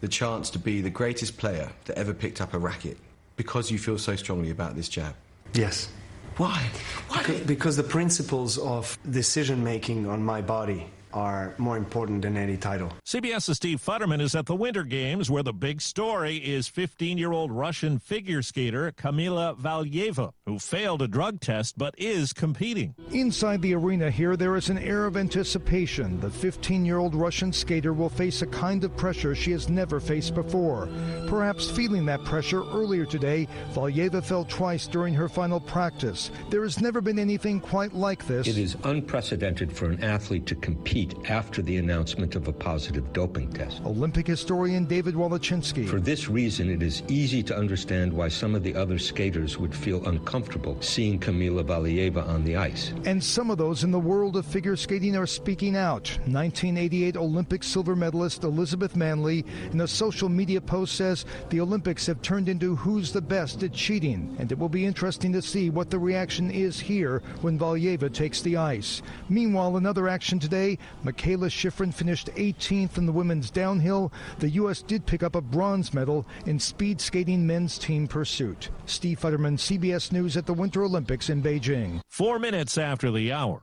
the chance to be the greatest player that ever picked up a racket because you feel so strongly about this jab? Yes. Why? Because, because the principles of decision making on my body are more important than any title. CBS's Steve Futterman is at the Winter Games, where the big story is 15 year old Russian figure skater Kamila Valieva, who failed a drug test but is competing. Inside the arena here, there is an air of anticipation. The 15 year old Russian skater will face a kind of pressure she has never faced before. Perhaps feeling that pressure earlier today, Valieva fell twice during her final practice. There has never been anything quite like this. It is unprecedented for an athlete to compete after the announcement of a positive doping test. Olympic historian David Wallechinsky. For this reason, it is easy to understand why some of the other skaters would feel uncomfortable seeing Kamila Valieva on the ice. And some of those in the world of figure skating are speaking out. 1988 Olympic silver medalist Elizabeth Manley in a social media post says the Olympics have turned into who's the best at cheating, and it will be interesting to see what the reaction is here when Valieva takes the ice. Meanwhile, another action today, Mikaela Shiffrin finished 18th in the women's downhill. The U.S. did pick up a bronze medal in speed skating men's team pursuit. Steve Futterman, CBS News at the Winter Olympics in Beijing. Four minutes after the hour.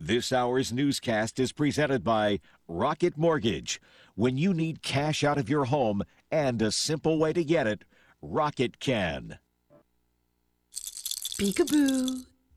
This hour's newscast is presented by Rocket Mortgage. When you need cash out of your home and a simple way to get it, Rocket can. Peekaboo.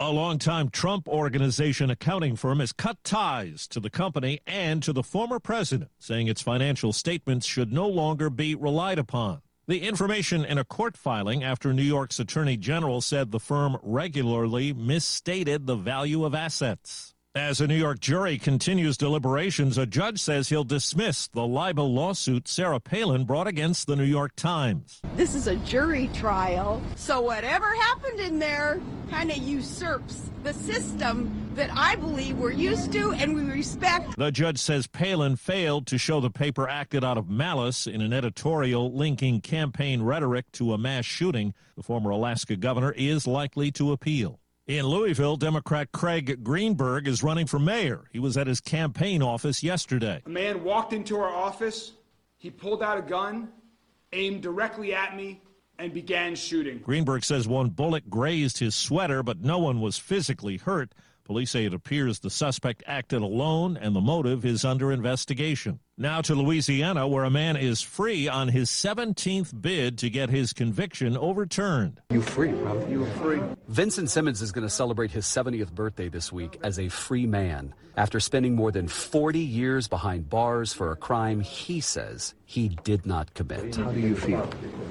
A longtime Trump Organization accounting firm has cut ties to the company and to the former president, saying its financial statements should no longer be relied upon. The information in a court filing after New York's Attorney General said the firm regularly misstated the value of assets. As a New York jury continues deliberations, a judge says he'll dismiss the libel lawsuit Sarah Palin brought against the New York Times. This is a jury trial, so whatever happened in there kind of usurps the system that I believe we're used to and we respect. The judge says Palin failed to show the paper acted out of malice in an editorial linking campaign rhetoric to a mass shooting. The former Alaska governor is likely to appeal. In Louisville, Democrat Craig Greenberg is running for mayor. He was at his campaign office yesterday. A man walked into our office, he pulled out a gun, aimed directly at me, and began shooting. Greenberg says one bullet grazed his sweater, but no one was physically hurt. Police say it appears the suspect acted alone and the motive is under investigation. Now to Louisiana, where a man is free on his 17th bid to get his conviction overturned. You free, brother. You free. Vincent Simmons is going to celebrate his 70th birthday this week as a free man after spending more than 40 years behind bars for a crime he says he did not commit. How do you feel?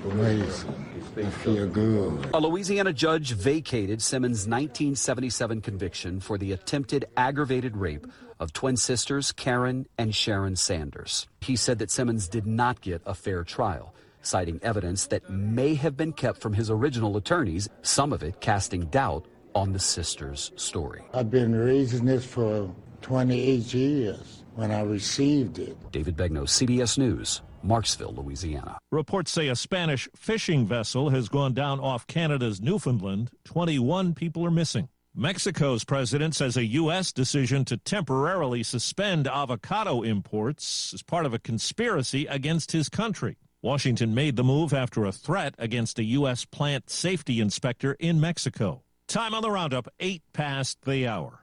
Amazing. I feel good. A Louisiana judge vacated Simmons' 1977 conviction for the attempted aggravated rape of twin sisters Karen and Sharon Sanders. He said that Simmons did not get a fair trial, citing evidence that may have been kept from his original attorneys, some of it casting doubt on the sisters' story. I've been raising this for 28 years when I received it. David Begnaud, CBS News, Marksville, Louisiana. Reports say a Spanish fishing vessel has gone down off Canada's Newfoundland. 21 people are missing. Mexico's president says a U.S. decision to temporarily suspend avocado imports is part of a conspiracy against his country. Washington made the move after a threat against a U.S. plant safety inspector in Mexico. Time on the roundup, eight past the hour.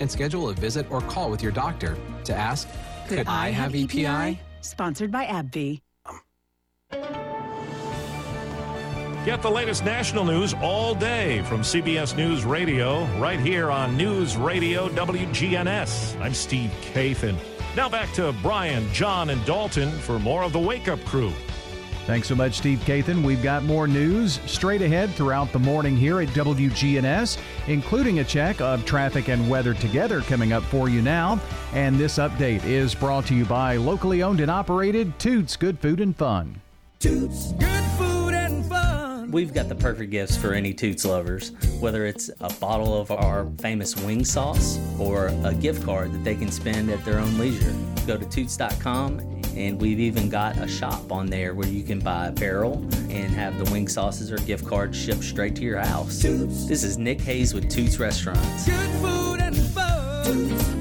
and schedule a visit or call with your doctor to ask Could, Could I, I, have EPI? EPI? Sponsored by AbbVie. Get the latest national news all day from CBS News Radio, right here on News Radio WGNS. I'm Steve Kathan. Now back to Brian, John, and Dalton for more of the Wake Up Crew. Thanks so much, Steve Kathan. We've got more news straight ahead throughout the morning here at WGNS, including a check of traffic and weather together coming up for you now. And this update is brought to you by locally owned and operated Toots Good Food and Fun. Toots Good Food and Fun. We've got the perfect gifts for any Toots lovers, whether it's a bottle of our famous wing sauce or a gift card that they can spend at their own leisure. Go to toots.com and we've even got a shop on there where you can buy a barrel and have the wing sauces or gift cards shipped straight to your house. Toots. This is Nick Hayes with Toots Restaurants. Good food and fun.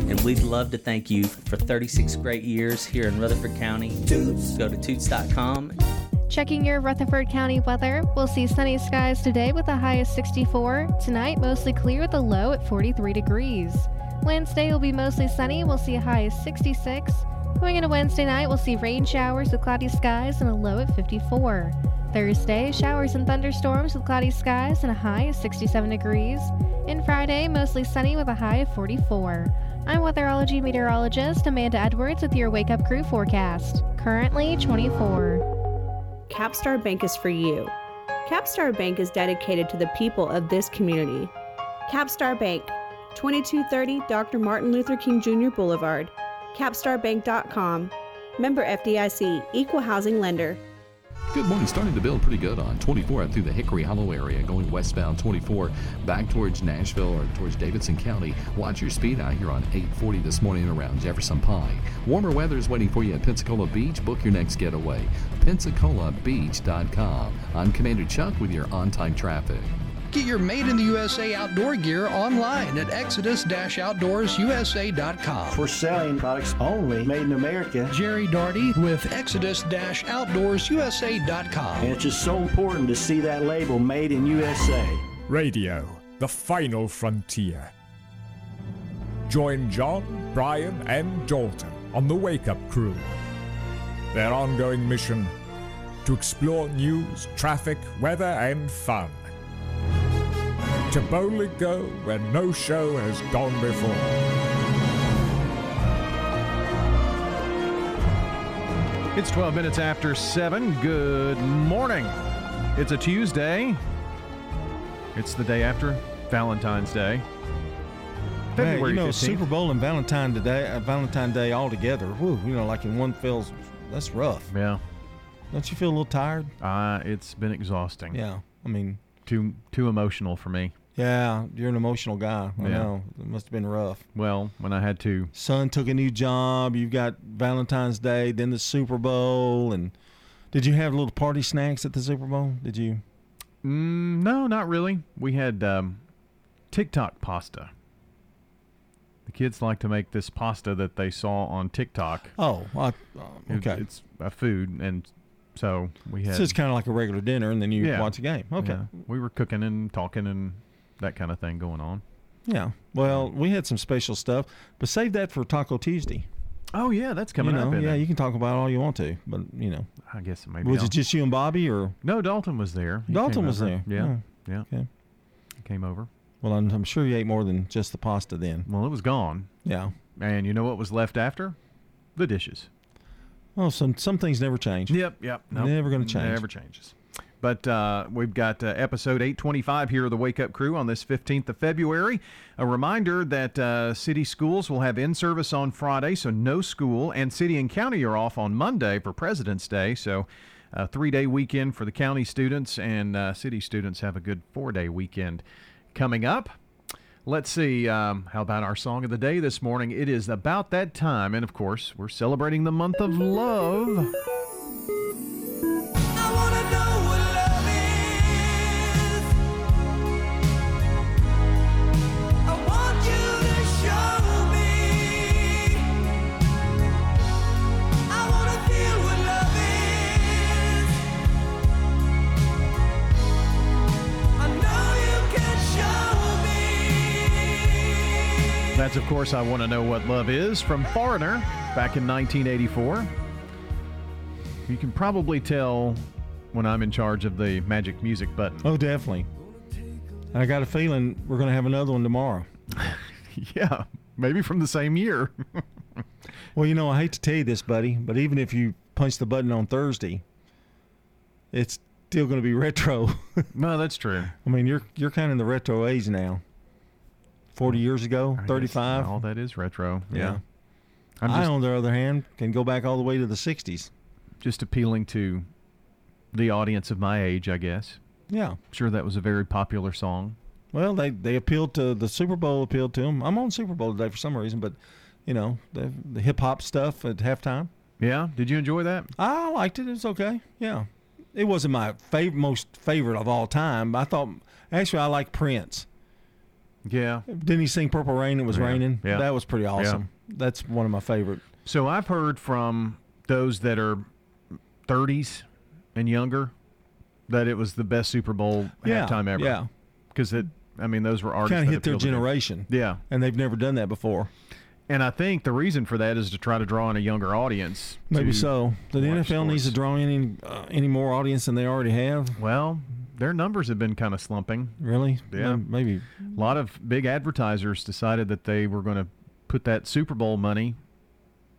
And we'd love to thank you for 36 great years here in Rutherford County. Toots. Go to toots.com. Checking your Rutherford County weather, we'll see sunny skies today with a high of 64. Tonight, mostly clear with a low at 43 degrees. Wednesday will be mostly sunny, we'll see a high of 66. Going into Wednesday night, we'll see rain showers with cloudy skies and a low at 54. Thursday, showers and thunderstorms with cloudy skies and a high of 67 degrees. And Friday, mostly sunny with a high of 44. I'm weatherology meteorologist Amanda Edwards with your Wake Up Crew forecast. Currently 24. Capstar Bank is for you. Capstar Bank is dedicated to the people of this community. Capstar Bank, 2230 Dr. Martin Luther King Jr. Boulevard, capstarbank.com. Member FDIC, Equal Housing Lender. Good morning. Starting to build pretty good on 24 up through the Hickory Hollow area, going westbound 24 back towards Nashville or towards Davidson County. Watch your speed out here on 840 this morning around Jefferson Pike. Warmer weather is waiting for you at Pensacola Beach. Book your next getaway. PensacolaBeach.com. I'm Commander Chuck with your on time traffic. Get your Made in the USA outdoor gear online at exodus-outdoorsusa.com. For selling products only made in America. Jerry Darty with exodus-outdoorsusa.com. And it's just so important to see that label Made in USA. Radio, the final frontier. Join John, Brian, and Dalton on the Wake Up Crew. Their ongoing mission to explore news, traffic, weather, and fun to boldly go where no show has gone before. It's 12 minutes after 7. Good morning. It's a Tuesday. It's the day after Valentine's Day. Man, February you know, 15th. Super Bowl and Valentine Day, uh, Valentine Day all together. Woo, you know, like in one fell's. That's rough. Yeah. Don't you feel a little tired? Uh, it's been exhausting. Yeah. I mean, too too emotional for me. Yeah, you're an emotional guy. I Yeah. know. It must have been rough. Well, when I had to. Son took a new job. You've got Valentine's Day, then the Super Bowl, and did you have little party snacks at the Super Bowl? Did you? Mm, no, not really. We had um, TikTok pasta. The kids like to make this pasta that they saw on TikTok. Oh, I, It- okay. it's a food, and so we had. So it's kind of like a regular dinner, and then you Yeah. watch a game. Okay. Yeah. We were cooking and talking and that kind of thing going on. Yeah. Well, we had some special stuff, but save that for Taco Tuesday. Oh yeah, that's coming you know, up. Yeah, it? you can talk about it all you want to, but you know. I guess maybe. Was I'll- it just you and Bobby, or No, Dalton was there. He Dalton was over. there? Yeah, Oh, yeah. okay. He came over. Well, I'm, I'm sure you ate more than just the pasta then. Well, it was gone. Yeah. And you know what was left after? The dishes. Oh, some some things never change. Yep, yep. Nope. Never going to change. Never changes. But uh, we've got uh, episode 825 here of the Wake Up Crew on this 15th of February. A reminder that uh, city schools will have in service on Friday, so no school, and city and county are off on Monday for President's Day. So a three day weekend for the county students, and uh, city students have a good four day weekend coming up. Let's see. Um, how about our song of the day this morning? It is about that time, and of course, we're celebrating the month of love. That's, of course, I Want to Know What Love Is from Foreigner back in 1984. You can probably tell when I'm in charge of the magic music button. Oh, definitely. And I got a feeling we're going to have another one tomorrow. yeah, maybe from the same year. well, you know, I hate to tell you this, buddy, but even if you punch the button on Thursday, it's still going to be retro. no, that's true. I mean, you're you're kind of in the retro age now. Forty years ago, I guess thirty-five. All that is retro. Yeah. Yeah. I'm I, on the other hand, can go back all the way to the '60s. just appealing to the audience of my age, I guess. Yeah. I'm sure that was a very popular song. Well, they they appealed to the Super Bowl. Appealed to them. I'm on Super Bowl today for some reason, but you know the the hip hop stuff at halftime. Yeah. Did you enjoy that? I liked it. It was okay. Yeah. It wasn't my fav- most favorite of all time. I thought actually I like Prince. Yeah. Didn't he sing Purple Rain? It was Yeah. raining. Yeah. That was pretty awesome. Yeah. That's one of my favorite. So I've heard from those that are 30s and younger that it was the best Super Bowl Yeah, halftime ever. yeah. Because it, I mean, those were artists Kind of hit their generation. Yeah. And they've never done that before. And I think the reason for that is to try to draw in a younger audience. Maybe so. The NFL needs to draw in any uh, any more audience than they already have. Well, their numbers have been kind of slumping. Really? Yeah. Maybe. A lot of big advertisers decided that they were going to put that Super Bowl money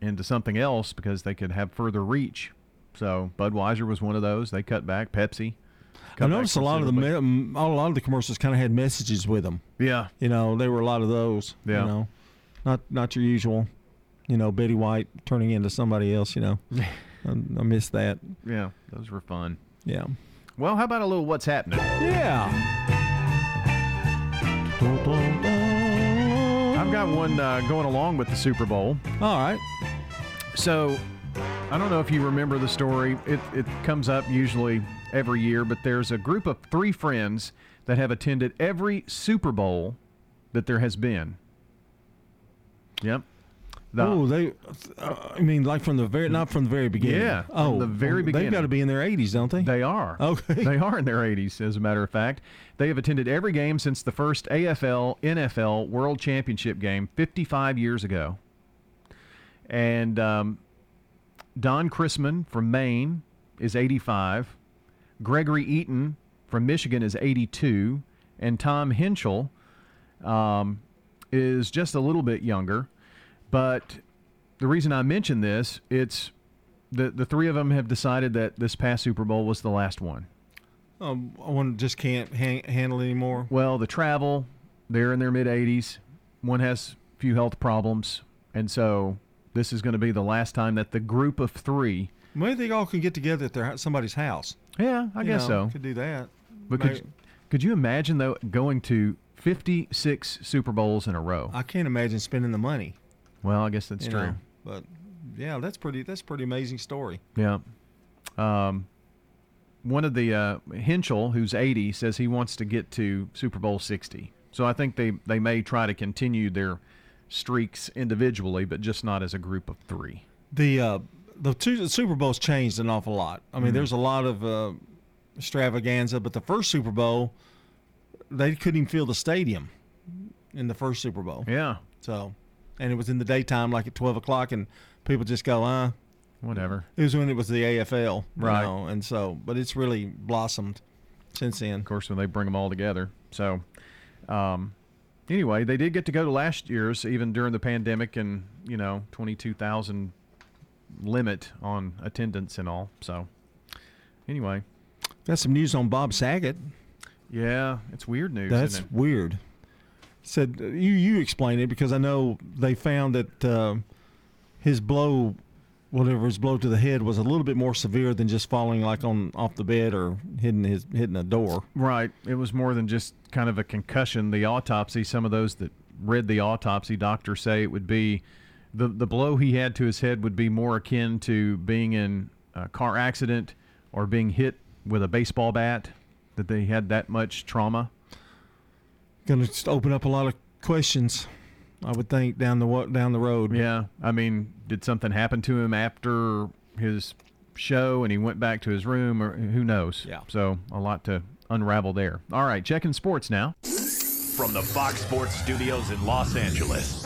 into something else because they could have further reach. So Budweiser was one of those. They cut back. Pepsi. I noticed a lot of the me- a lot of the commercials kind of had messages with them. Yeah. You know, there were a lot of those. Yeah. You know, not not your usual. You know, Betty White turning into somebody else. You know, I, I missed that. Yeah, those were fun. Yeah. Well, how about a little what's happening? Yeah. I've got one uh, going along with the Super Bowl. All right. So, I don't know if you remember the story. It, it comes up usually every year, but there's a group of three friends that have attended every Super Bowl that there has been. Yep. The- oh, they. Uh, I mean, like from the very, not from the very beginning. Yeah, from Oh, the very beginning. They've got to be in their 80s, don't they? They are. Okay. They are in their 80s, as a matter of fact. They have attended every game since the first AFL NFL World Championship game 55 years ago. And um, Don Crisman from Maine is 85. Gregory Eaton from Michigan is 82. And Tom Henschel um, is just a little bit younger. But the reason I mention this, it's the the three of them have decided that this past Super Bowl was the last one. Um, one just can't ha- handle anymore. Well, the travel, they're in their mid 80s. One has a few health problems, and so this is going to be the last time that the group of three. Maybe they all can get together at their somebody's house. Yeah, I You guess know, so. Could do that. But Maybe- could, could you imagine though going to 56 Super Bowls in a row? I can't imagine spending the money. Well, I guess that's true. know, but yeah, that's pretty. That's a pretty amazing story. Yeah. Um, one of the uh, Henschel, who's 80, says he wants to get to Super Bowl 60. So I think they, they may try to continue their streaks individually, but just not as a group of three. The uh, the two the Super Bowls changed an awful lot. I mean, Mhm. there's a lot of uh, extravaganza, but the first Super Bowl, they couldn't even fill the stadium in the first Super Bowl. Yeah. So, and it was in the daytime, like at 12 o'clock, and people just go, uh, Whatever. It was when it was the AFL, you Right. know, and so, but it's really blossomed since then. Of course, when they bring them all together. So, um, anyway, they did get to go to last year's, even during the pandemic, and you know, twenty-two thousand limit on attendance and all. So, anyway, Got some news on Bob Saget. yeah, it's weird news. That's isn't it? weird. Said you you explain it because I know they found that uh, his blow, whatever his blow to the head, was a little bit more severe than just falling like on off the bed or hitting his hitting a door. Right. It was more than just kind of a concussion. The autopsy, some of those that read the autopsy doctors say it would be the the blow he had to his head would be more akin to being in a car accident or being hit with a baseball bat. That they had that much trauma. Going to just open up a lot of questions. I would think down the wa- down the road. Yeah. I mean, did something happen to him after his show and he went back to his room or who knows? Yeah. So a lot to unravel there. All right, checking sports now. From the Fox Sports Studios in Los Angeles,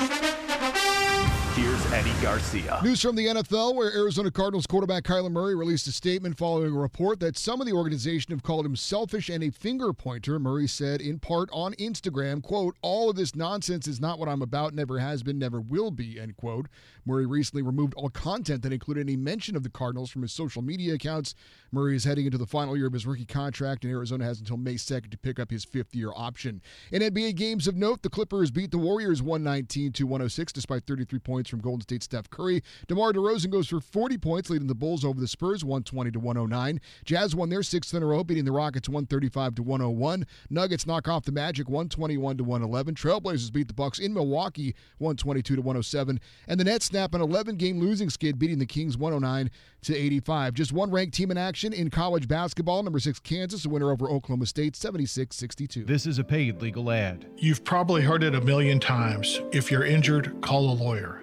here's Eddie Garcia. News from the NFL, where Arizona Cardinals quarterback Kyler Murray released a statement following a report that some of the organization have called him selfish and a finger pointer. Murray said, in part on Instagram, "quote All of this nonsense is not what I'm about. Never has been. Never will be." End quote. Murray recently removed all content that included any mention of the Cardinals from his social media accounts. Murray is heading into the final year of his rookie contract, and Arizona has until May 2nd to pick up his fifth-year option. In NBA games of note, the Clippers beat the Warriors 119 to 106 despite 33 points from Golden State Steph Curry. DeMar DeRozan goes for 40 points, leading the Bulls over the Spurs 120 to 109. Jazz won their sixth in a row, beating the Rockets 135 to 101. Nuggets knock off the Magic 121 to 111. Trailblazers beat the Bucks in Milwaukee 122 to 107, and the Nets snap an 11-game losing skid, beating the Kings 109 to 85. Just one ranked team in action in college basketball. Number six Kansas, a winner over Oklahoma State 76-62. This is a paid legal ad. You've probably heard it a million times. If you're injured, call a lawyer.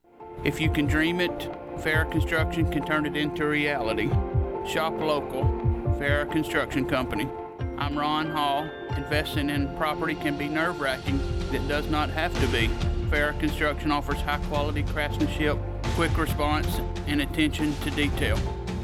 If you can dream it, Farrah Construction can turn it into reality. Shop local, Farrah Construction Company. I'm Ron Hall. Investing in property can be nerve wracking. It does not have to be. Farrah Construction offers high quality craftsmanship, quick response, and attention to detail.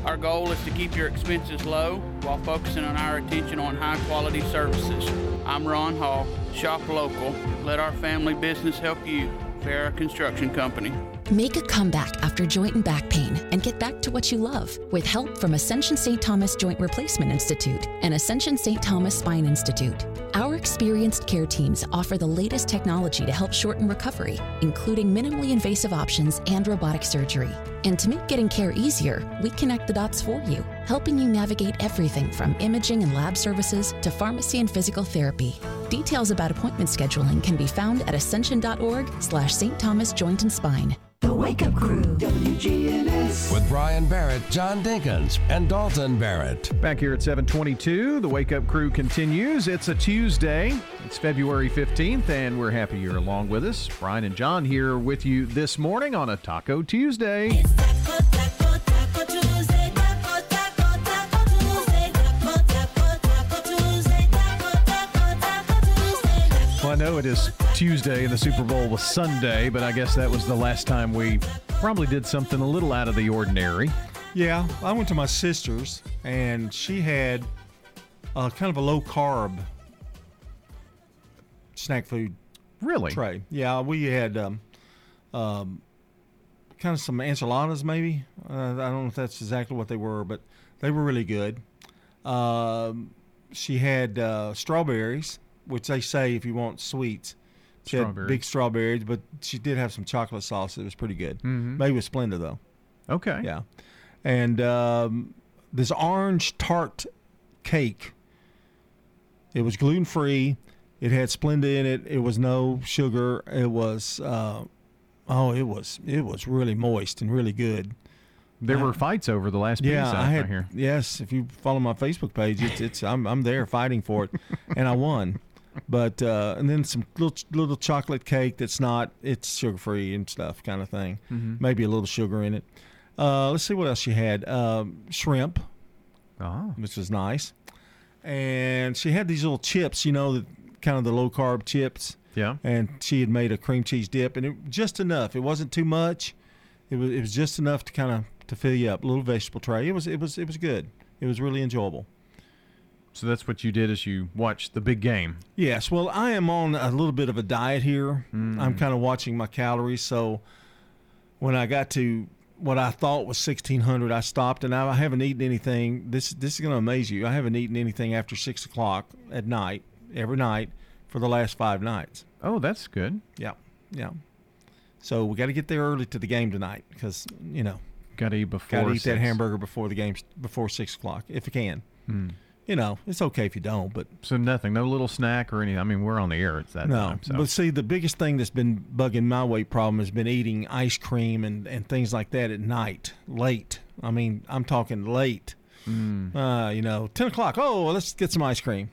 Our goal is to keep your expenses low while focusing on our attention on high quality services. I'm Ron Hall. Shop local. Let our family business help you. Farrah Construction Company. Make a comeback after joint and back pain and get back to what you love with help from Ascension St. Thomas Joint Replacement Institute and Ascension St. Thomas Spine Institute. Our experienced care teams offer the latest technology to help shorten recovery, including minimally invasive options and robotic surgery. And to make getting care easier, we connect the dots for you, helping you navigate everything from imaging and lab services to pharmacy and physical therapy. Details about appointment scheduling can be found at ascension.org slash St. Thomas Joint and Spine. The Wake Up Crew, WGNS. With Brian Barrett, John Dinkins, and Dalton Barrett. Back here at 722, the Wake Up Crew continues. It's a Tuesday. It's February 15th, and we're happy you're along with us. Brian and John here with you this morning on a Taco Tuesday. Well, I know it is Tuesday and the Super Bowl was Sunday, but I guess that was the last time we probably did something a little out of the ordinary. Yeah, I went to my sister's and she had uh, kind of a low carb snack food. Really? Tray. Yeah, we had um, um, kind of some enchiladas, maybe. Uh, I don't know if that's exactly what they were, but they were really good. Um, she had uh, strawberries, which they say if you want sweets. She had big strawberries, but she did have some chocolate sauce that was pretty good. Mhm. Maybe with Splenda though. Okay. Yeah, and um, this orange tart cake. It was gluten free. It had Splenda in it. It was no sugar. It was uh, oh, it was it was really moist and really good. There Uh, were fights over the last piece yeah, I, I had. hear. Yes, if you follow my Facebook page, it's it's I'm I'm there fighting for it, and I won. But uh, and then some little little chocolate cake that's not it's sugar free and stuff kind of thing. Mhm. Maybe a little sugar in it. Uh, let's see what else she had. Um, shrimp, oh. which was nice, and she had these little chips. You know, the, kind of the low carb chips. Yeah. And she had made a cream cheese dip, and it just enough. It wasn't too much. It was it was just enough to kind of to fill you up. A little vegetable tray. It was it was it was good. It was really enjoyable. So that's what you did as you watched the big game. Yes. Well, I am on a little bit of a diet here. Mm. I'm kind of watching my calories. So when I got to what I thought was 1600, I stopped, and I haven't eaten anything. This this is going to amaze you. I haven't eaten anything after six o'clock at night every night for the last five nights. Oh, that's good. Yeah. Yeah. So we got to get there early to the game tonight because you know Got to eat before. got to eat that hamburger before the game before six o'clock if you can. Hmm. You know, it's okay if you don't, but So nothing, no little snack or anything. I mean, we're on the air. It's that no. time. So. But see, the biggest thing that's been bugging my weight problem has been eating ice cream and, and things like that at night, late. I mean, I'm talking late. Mm. Uh, you know, ten o'clock. Oh, well, let's get some ice cream.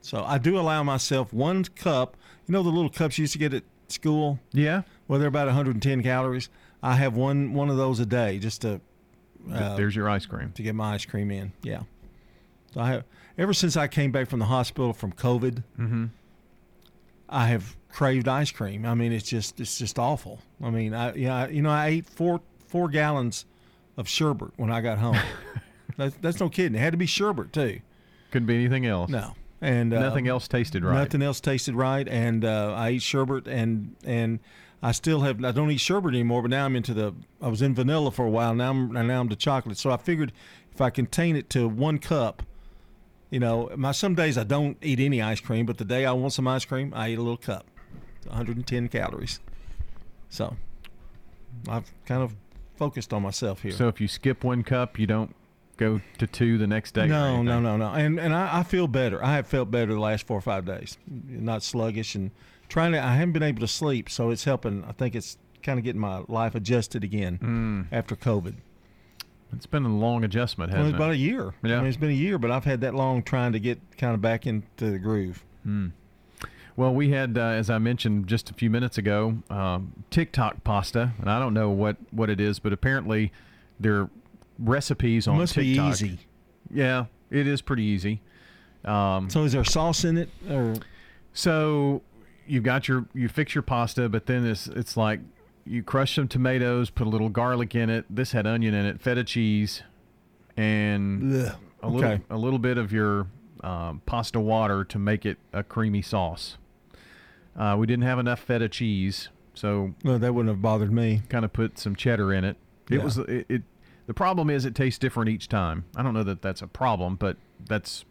So I do allow myself one cup. You know the little cups you used to get at school. Yeah. Well, they're about 110 calories. I have one one of those a day just to. uh, There's your ice cream. to get my ice cream in. Yeah. So I have ever since I came back from the hospital from COVID, Mm-hmm. I have craved ice cream. I mean, it's just it's just awful. I mean, I yeah, you know, I ate four four gallons of sherbet when I got home. that's, that's no kidding. It had to be sherbet too. Couldn't be anything else. No, and uh, Nothing else tasted right. Nothing else tasted right, and uh, I ate sherbet, and and I still have. I don't eat sherbet anymore, but now I'm into the. I was in vanilla for a while. Now I'm now I'm to chocolate. So I figured if I contain it to one cup, you know, my some days I don't eat any ice cream, but the day I want some ice cream, I eat a little cup, 110 calories. So I've kind of focused on myself here. So if you skip one cup, you don't go to two the next day. No, no, no, no. And and I, I feel better. I have felt better the last four or five days. Not sluggish and trying to. I haven't been able to sleep, so it's helping. I think it's kind of getting my life adjusted again Mm. after COVID. It's been a long adjustment, hasn't it's about it? a year. Yeah. I mean, it's been a year, but I've had that long trying to get kind of back into the groove. Hmm. Well, we had, uh, as I mentioned just a few minutes ago, um, TikTok pasta, and I don't know what, what it is, but apparently there are recipes on must be TikTok. easy. Yeah, it is pretty easy. Um, So is there sauce in it, or so you've got your you fix your pasta, but then it's it's like you crush some tomatoes, put a little garlic in it. This had onion in it, feta cheese, and Ugh, a little okay. a little bit of your um, pasta water to make it a creamy sauce. Uh, we didn't have enough feta cheese, so well, that wouldn't have bothered me. kind of put some cheddar in it. It Yeah. was it, it. The problem is it tastes different each time. I don't know that that's a problem, but that's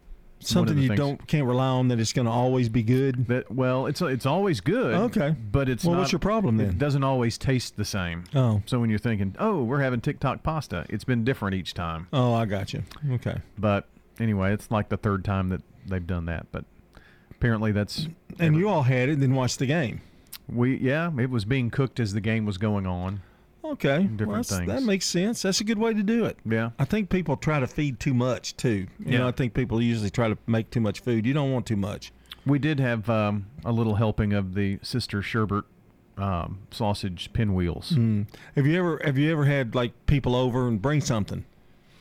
something you things- don't can't rely on that it's going to always be good? That well, it's it's always good. Okay. but it's Well, not, what's your problem then? It doesn't always taste the same. Oh. so when you're thinking, oh, we're having TikTok pasta, it's been different each time. Oh, I got you. Okay. But anyway, it's like the third time that they've done that. But apparently that's And you all had it, and then watched the game. we yeah, it was being cooked as the game was going on. Okay, Different well, things. That makes sense. That's a good way to do it. Yeah. I think people try to feed too much too. You Yeah. know, I think people usually try to make too much food. You don't want too much. We did have um, a little helping of the Sister Schubert um, sausage pinwheels. Mm. Have you ever have you ever had like people over and bring something?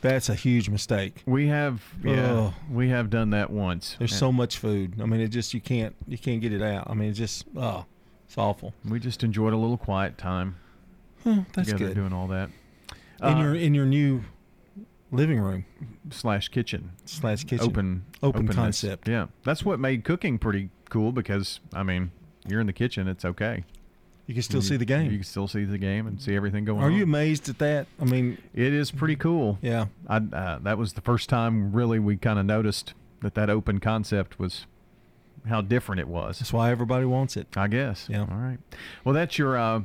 That's a huge mistake. We have yeah, Ugh. we have done that once. There's so much food. I mean, it just you can't you can't get it out. I mean, it's just oh, it's awful. we just enjoyed a little quiet time. Huh, that's together good. doing all that. In Uh, your in your new living room slash kitchen slash kitchen open open openness. concept. Yeah, that's what made cooking pretty cool because I mean you're in the kitchen, it's okay. You can still see the game. You can still see the game and see everything going Are on. Are you amazed at that? I mean, It is pretty cool. Yeah. I, uh, that was the first time really we kind of noticed that that open concept was how different it was. That's why everybody wants it. I guess. Yeah. All right. Well, that's your uh,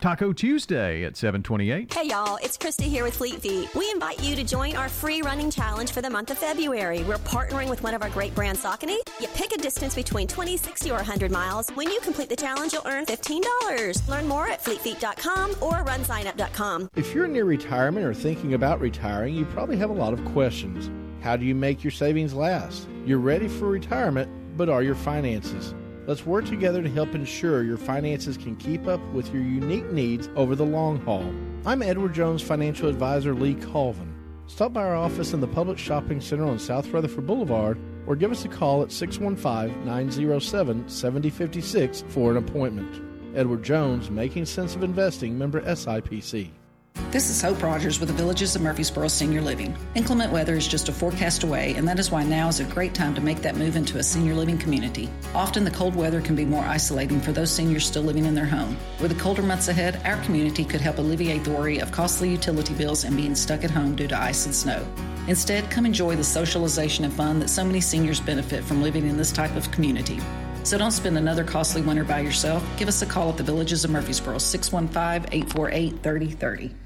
Taco Tuesday at 728. Hey y'all, it's Krista here with Fleet Feet. We invite you to join our free running challenge for the month of February. We're partnering with one of our great brands, Saucony. You pick a distance between 20, 60, or 100 miles. When you complete the challenge, you'll earn $15. Learn more at fleetfeet.com or runsignup.com. If you're near retirement or thinking about retiring, you probably have a lot of questions. How do you make your savings last? You're ready for retirement, but are your finances? Let's work together to help ensure your finances can keep up with your unique needs over the long haul. I'm Edward Jones financial advisor Lee Colvin. Stop by our office in the Publix Shopping Center on South Rutherford Boulevard or give us a call at 615 907 7056 for an appointment. Edward Jones, Making Sense of Investing, member SIPC. This is Hope Rogers with the Villages of Murfreesboro Senior Living. Inclement weather is just a forecast away, and that is why now is a great time to make that move into a senior living community. Often the cold weather can be more isolating for those seniors still living in their home. With the colder months ahead, our community could help alleviate the worry of costly utility bills and being stuck at home due to ice and snow. Instead, come enjoy the socialization and fun that so many seniors benefit from living in this type of community. So don't spend another costly winter by yourself. Give us a call at the Villages of Murfreesboro, 615 848 3030.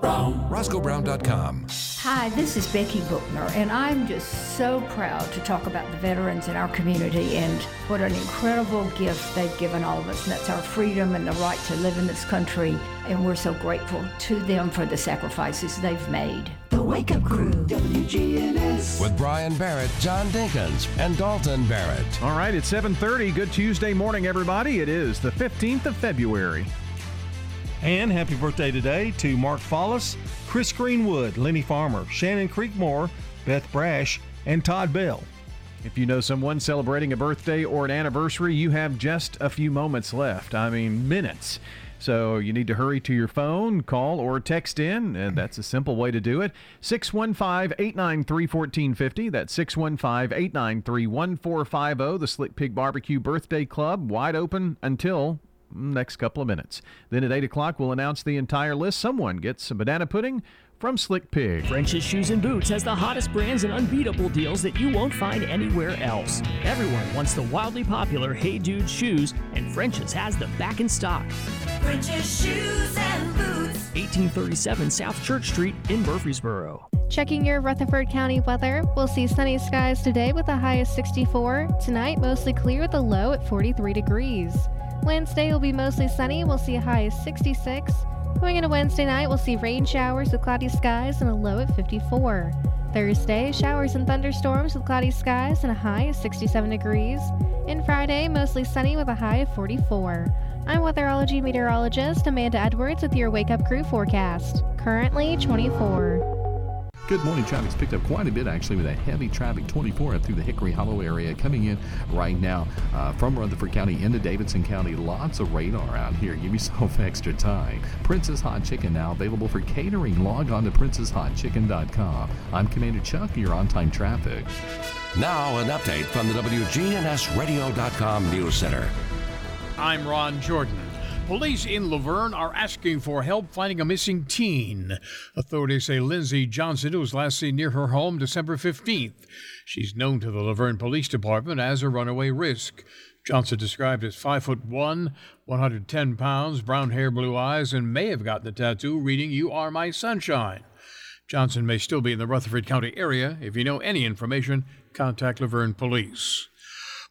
Brown. RoscoeBrown.com. Hi, this is Becky Bookner, and I'm just so proud to talk about the veterans in our community and what an incredible gift they've given all of us. And that's our freedom and the right to live in this country. And we're so grateful to them for the sacrifices they've made. The Wake Up Crew, WGNS. With Brian Barrett, John Dinkins, and Dalton Barrett. All right, it's 7:30. Good Tuesday morning, everybody. It is the 15th of February. And happy birthday today to Mark Follis, Chris Greenwood, Lenny Farmer, Shannon Creekmore, Beth Brash, and Todd Bell. If you know someone celebrating a birthday or an anniversary, you have just a few moments left. I mean, minutes. So you need to hurry to your phone, call, or text in, and that's a simple way to do it. 615 893 1450. That's 615 893 1450. The Slick Pig Barbecue Birthday Club, wide open until next couple of minutes. Then at 8 o'clock, we'll announce the entire list. Someone gets some banana pudding from Slick Pig. French's Shoes and Boots has the hottest brands and unbeatable deals that you won't find anywhere else. Everyone wants the wildly popular Hey Dude shoes, and French's has them back in stock. French's Shoes and Boots. 1837 South Church Street in Murfreesboro. Checking your Rutherford County weather, we'll see sunny skies today with a high of 64. Tonight, mostly clear with a low at 43 degrees. Wednesday will be mostly sunny, we'll see a high of 66. Going into Wednesday night, we'll see rain showers with cloudy skies and a low at 54. Thursday, showers and thunderstorms with cloudy skies and a high of 67 degrees. And Friday, mostly sunny with a high of 44. I'm weatherology meteorologist Amanda Edwards with your Wake Up Crew forecast. Currently 24. Good morning. Traffic's picked up quite a bit actually with a heavy traffic 24 up through the Hickory Hollow area coming in right now uh, from Rutherford County into Davidson County. Lots of radar out here. Give yourself extra time. Prince's Hot Chicken now available for catering. Log on to princeshotchicken.com. I'm Commander Chuck, your on time traffic. Now, an update from the WGNSradio.com News Center. I'm Ron Jordan. Police in La Vergne are asking for help finding a missing teen. Authorities say Lindsay Johnson was last seen near her home December 15th. She's known to the La Vergne Police Department as a runaway risk. Johnson described as 5 foot 1, 110 pounds, brown hair, blue eyes, and may have gotten the tattoo reading You Are My Sunshine. Johnson may still be in the Rutherford County area. If you know any information, contact La Vergne Police.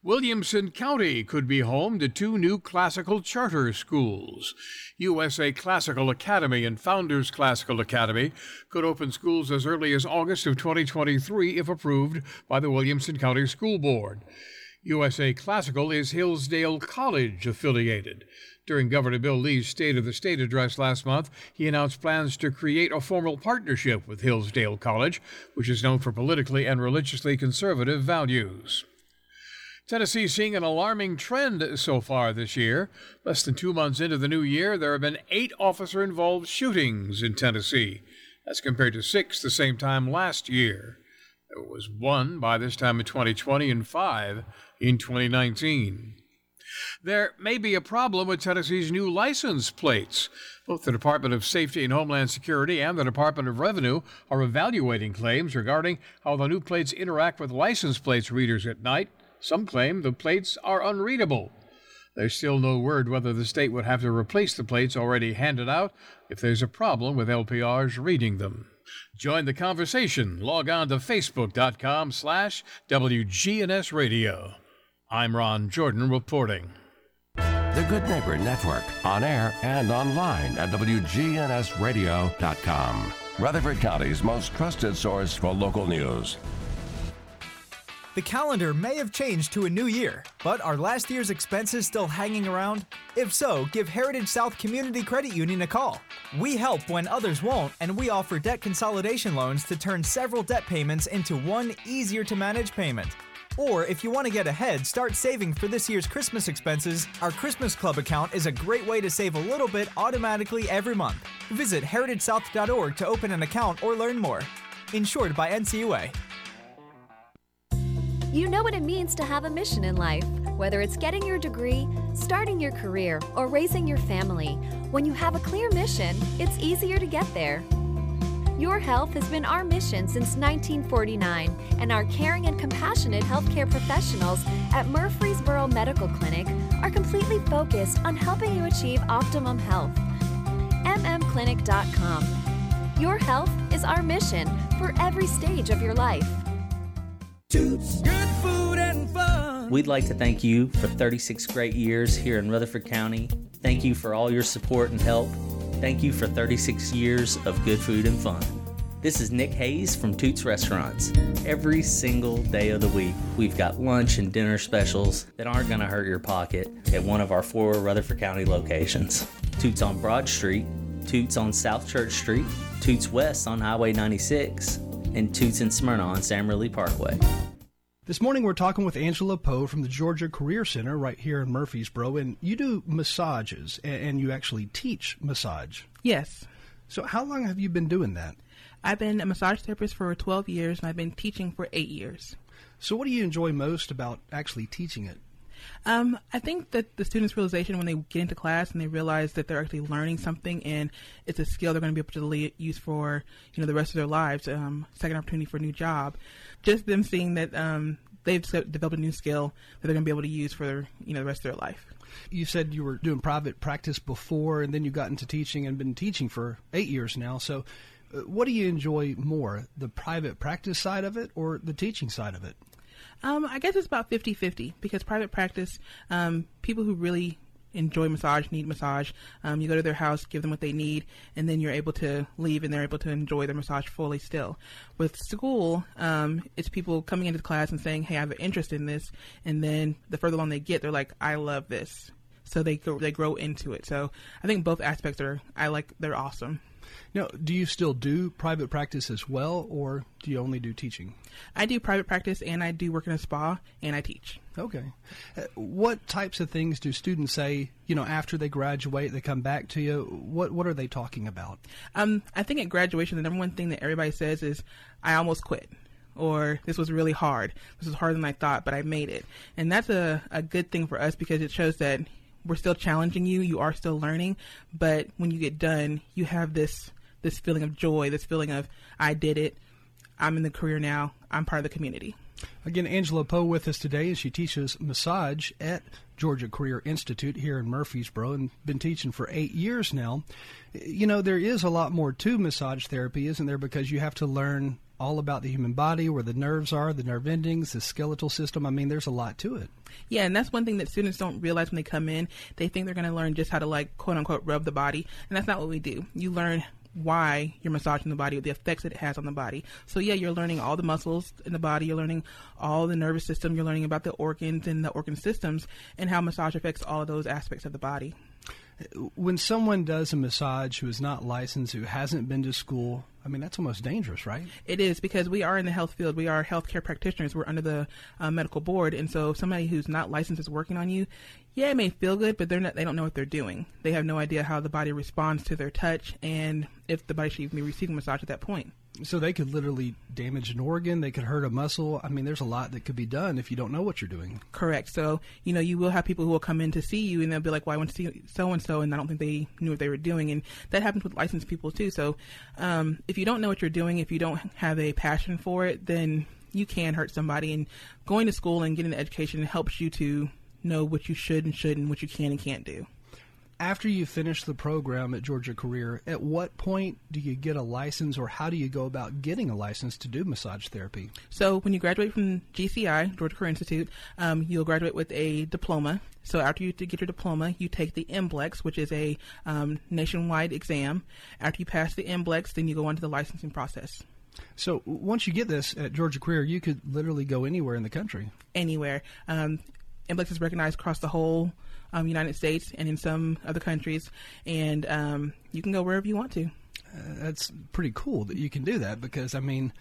Williamson County could be home to two new classical charter schools. USA Classical Academy and Founders Classical Academy could open schools as early as August of 2023 if approved by the Williamson County School Board. USA Classical is Hillsdale College affiliated. During Governor Bill Lee's State of the State address last month, he announced plans to create a formal partnership with Hillsdale College, which is known for politically and religiously conservative values. Tennessee seeing an alarming trend so far this year. Less than two months into the new year, there have been eight officer involved shootings in Tennessee. That's compared to six the same time last year. There was one by this time in 2020 and five in 2019. There may be a problem with Tennessee's new license plates. Both the Department of Safety and Homeland Security and the Department of Revenue are evaluating claims regarding how the new plates interact with license plates readers at night some claim the plates are unreadable. There's still no word whether the state would have to replace the plates already handed out if there's a problem with LPRs reading them. Join the conversation. Log on to facebook.com slash WGNS Radio. I'm Ron Jordan reporting. The Good Neighbor Network, on air and online at WGNSradio.com. Rutherford County's most trusted source for local news. The calendar may have changed to a new year, but are last year's expenses still hanging around? If so, give Heritage South Community Credit Union a call. We help when others won't, and we offer debt consolidation loans to turn several debt payments into one easier to manage payment. Or if you want to get ahead, start saving for this year's Christmas expenses, our Christmas Club account is a great way to save a little bit automatically every month. Visit heritagesouth.org to open an account or learn more. Insured by NCUA. You know what it means to have a mission in life, whether it's getting your degree, starting your career, or raising your family. When you have a clear mission, it's easier to get there. Your health has been our mission since 1949, and our caring and compassionate healthcare professionals at Murfreesboro Medical Clinic are completely focused on helping you achieve optimum health. mmclinic.com. Your health is our mission for every stage of your life. Toots. Good food and fun. We'd like to thank you for 36 great years here in Rutherford County. Thank you for all your support and help. Thank you for 36 years of good food and fun. This is Nick Hayes from Toots Restaurants. Every single day of the week, we've got lunch and dinner specials that aren't going to hurt your pocket at one of our four Rutherford County locations Toots on Broad Street, Toots on South Church Street, Toots West on Highway 96, and Toots and Smyrna on Sam Ridley Parkway. This morning we're talking with Angela Poe from the Georgia Career Center right here in Murfreesboro, and you do massages and you actually teach massage. Yes. So how long have you been doing that? I've been a massage therapist for 12 years and I've been teaching for eight years. So what do you enjoy most about actually teaching it? Um, I think that the students' realization when they get into class and they realize that they're actually learning something and it's a skill they're going to be able to use for you know the rest of their lives, um, second opportunity for a new job, just them seeing that um, they've developed a new skill that they're going to be able to use for you know the rest of their life. You said you were doing private practice before, and then you got into teaching and been teaching for eight years now. So, uh, what do you enjoy more, the private practice side of it or the teaching side of it? Um, I guess it's about 50 50 because private practice, um, people who really enjoy massage need massage. Um, you go to their house, give them what they need, and then you're able to leave and they're able to enjoy their massage fully still. With school, um, it's people coming into the class and saying, hey, I have an interest in this. And then the further along they get, they're like, I love this. So they, go, they grow into it. So I think both aspects are, I like, they're awesome. Now, do you still do private practice as well, or do you only do teaching? I do private practice, and I do work in a spa, and I teach. Okay. Uh, what types of things do students say? You know, after they graduate, they come back to you. What What are they talking about? Um, I think at graduation, the number one thing that everybody says is, "I almost quit." or this was really hard. This was harder than I thought, but I made it. And that's a, a good thing for us because it shows that we're still challenging you. You are still learning, but when you get done, you have this this feeling of joy, this feeling of I did it. I'm in the career now. I'm part of the community. Again, Angela Poe with us today, and she teaches massage at Georgia Career Institute here in Murfreesboro, and been teaching for eight years now. You know, there is a lot more to massage therapy, isn't there? Because you have to learn all about the human body, where the nerves are, the nerve endings, the skeletal system. I mean, there's a lot to it. Yeah, and that's one thing that students don't realize when they come in. They think they're going to learn just how to like quote unquote rub the body, and that's not what we do. You learn why you're massaging the body, the effects that it has on the body. So yeah, you're learning all the muscles in the body, you're learning all the nervous system, you're learning about the organs and the organ systems and how massage affects all of those aspects of the body. When someone does a massage who is not licensed, who hasn't been to school, I mean, that's almost dangerous, right? It is because we are in the health field. We are healthcare practitioners. We're under the uh, medical board, and so somebody who's not licensed is working on you, yeah, it may feel good, but they're not. They don't know what they're doing. They have no idea how the body responds to their touch, and if the body should even be receiving massage at that point. So they could literally damage an organ. They could hurt a muscle. I mean, there's a lot that could be done if you don't know what you're doing. Correct. So you know, you will have people who will come in to see you, and they'll be like, "Well, I went to see so and so," and I don't think they knew what they were doing, and that happens with licensed people too. So um, if you don't know what you're doing, if you don't have a passion for it, then you can hurt somebody. And going to school and getting the education helps you to know what you should and shouldn't, what you can and can't do after you finish the program at Georgia Career, at what point do you get a license or how do you go about getting a license to do massage therapy? So, when you graduate from GCI, Georgia Career Institute, um, you'll graduate with a diploma. So, after you get your diploma, you take the MBLEx, which is a um, nationwide exam. After you pass the MBLEx, then you go on to the licensing process. So, once you get this at Georgia Career, you could literally go anywhere in the country. Anywhere. Um, MBLEx is recognized across the whole um, United States and in some other countries, and um, you can go wherever you want to. Uh, that's pretty cool that you can do that because I mean,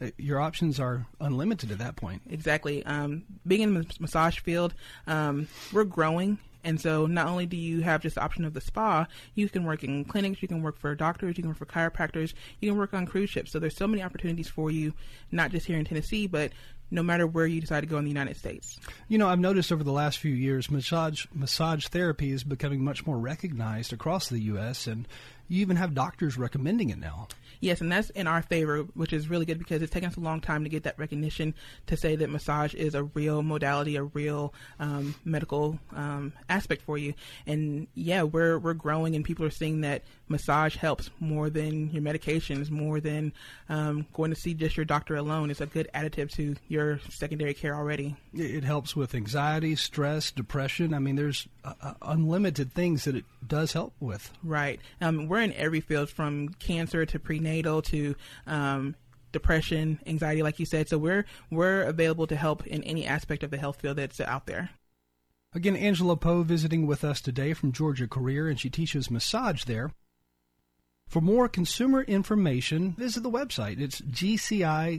uh, your options are unlimited at that point. Exactly. Um, being in the massage field, um, we're growing. And so, not only do you have just the option of the spa, you can work in clinics, you can work for doctors, you can work for chiropractors, you can work on cruise ships. So, there's so many opportunities for you, not just here in Tennessee, but no matter where you decide to go in the United States. You know, I've noticed over the last few years, massage massage therapy is becoming much more recognized across the U.S. and you even have doctors recommending it now. Yes, and that's in our favor, which is really good because it's taken us a long time to get that recognition to say that massage is a real modality, a real um, medical um, aspect for you. And yeah, we're we're growing, and people are seeing that massage helps more than your medications, more than um, going to see just your doctor alone. It's a good additive to your secondary care already. It helps with anxiety, stress, depression. I mean, there's uh, uh, unlimited things that it does help with. Right. Um, we're in every field from cancer to prenatal to um, depression, anxiety, like you said. So we're we're available to help in any aspect of the health field that's out there. Again, Angela Poe visiting with us today from Georgia Career, and she teaches massage there. For more consumer information, visit the website. It's gci.edu.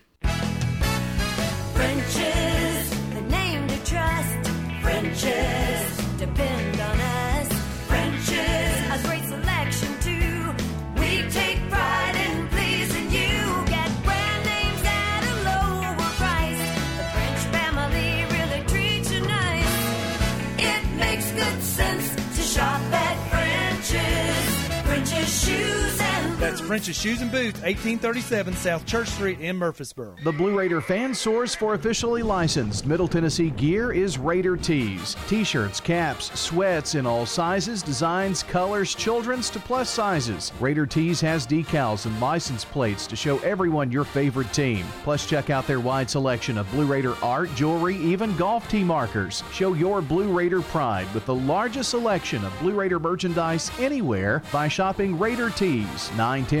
French's Shoes and Boots, 1837 South Church Street in Murfreesboro. The Blue Raider fan source for officially licensed Middle Tennessee gear is Raider Tees. T shirts, caps, sweats in all sizes, designs, colors, children's to plus sizes. Raider Tees has decals and license plates to show everyone your favorite team. Plus, check out their wide selection of Blue Raider art, jewelry, even golf tee markers. Show your Blue Raider pride with the largest selection of Blue Raider merchandise anywhere by shopping Raider Tees, 910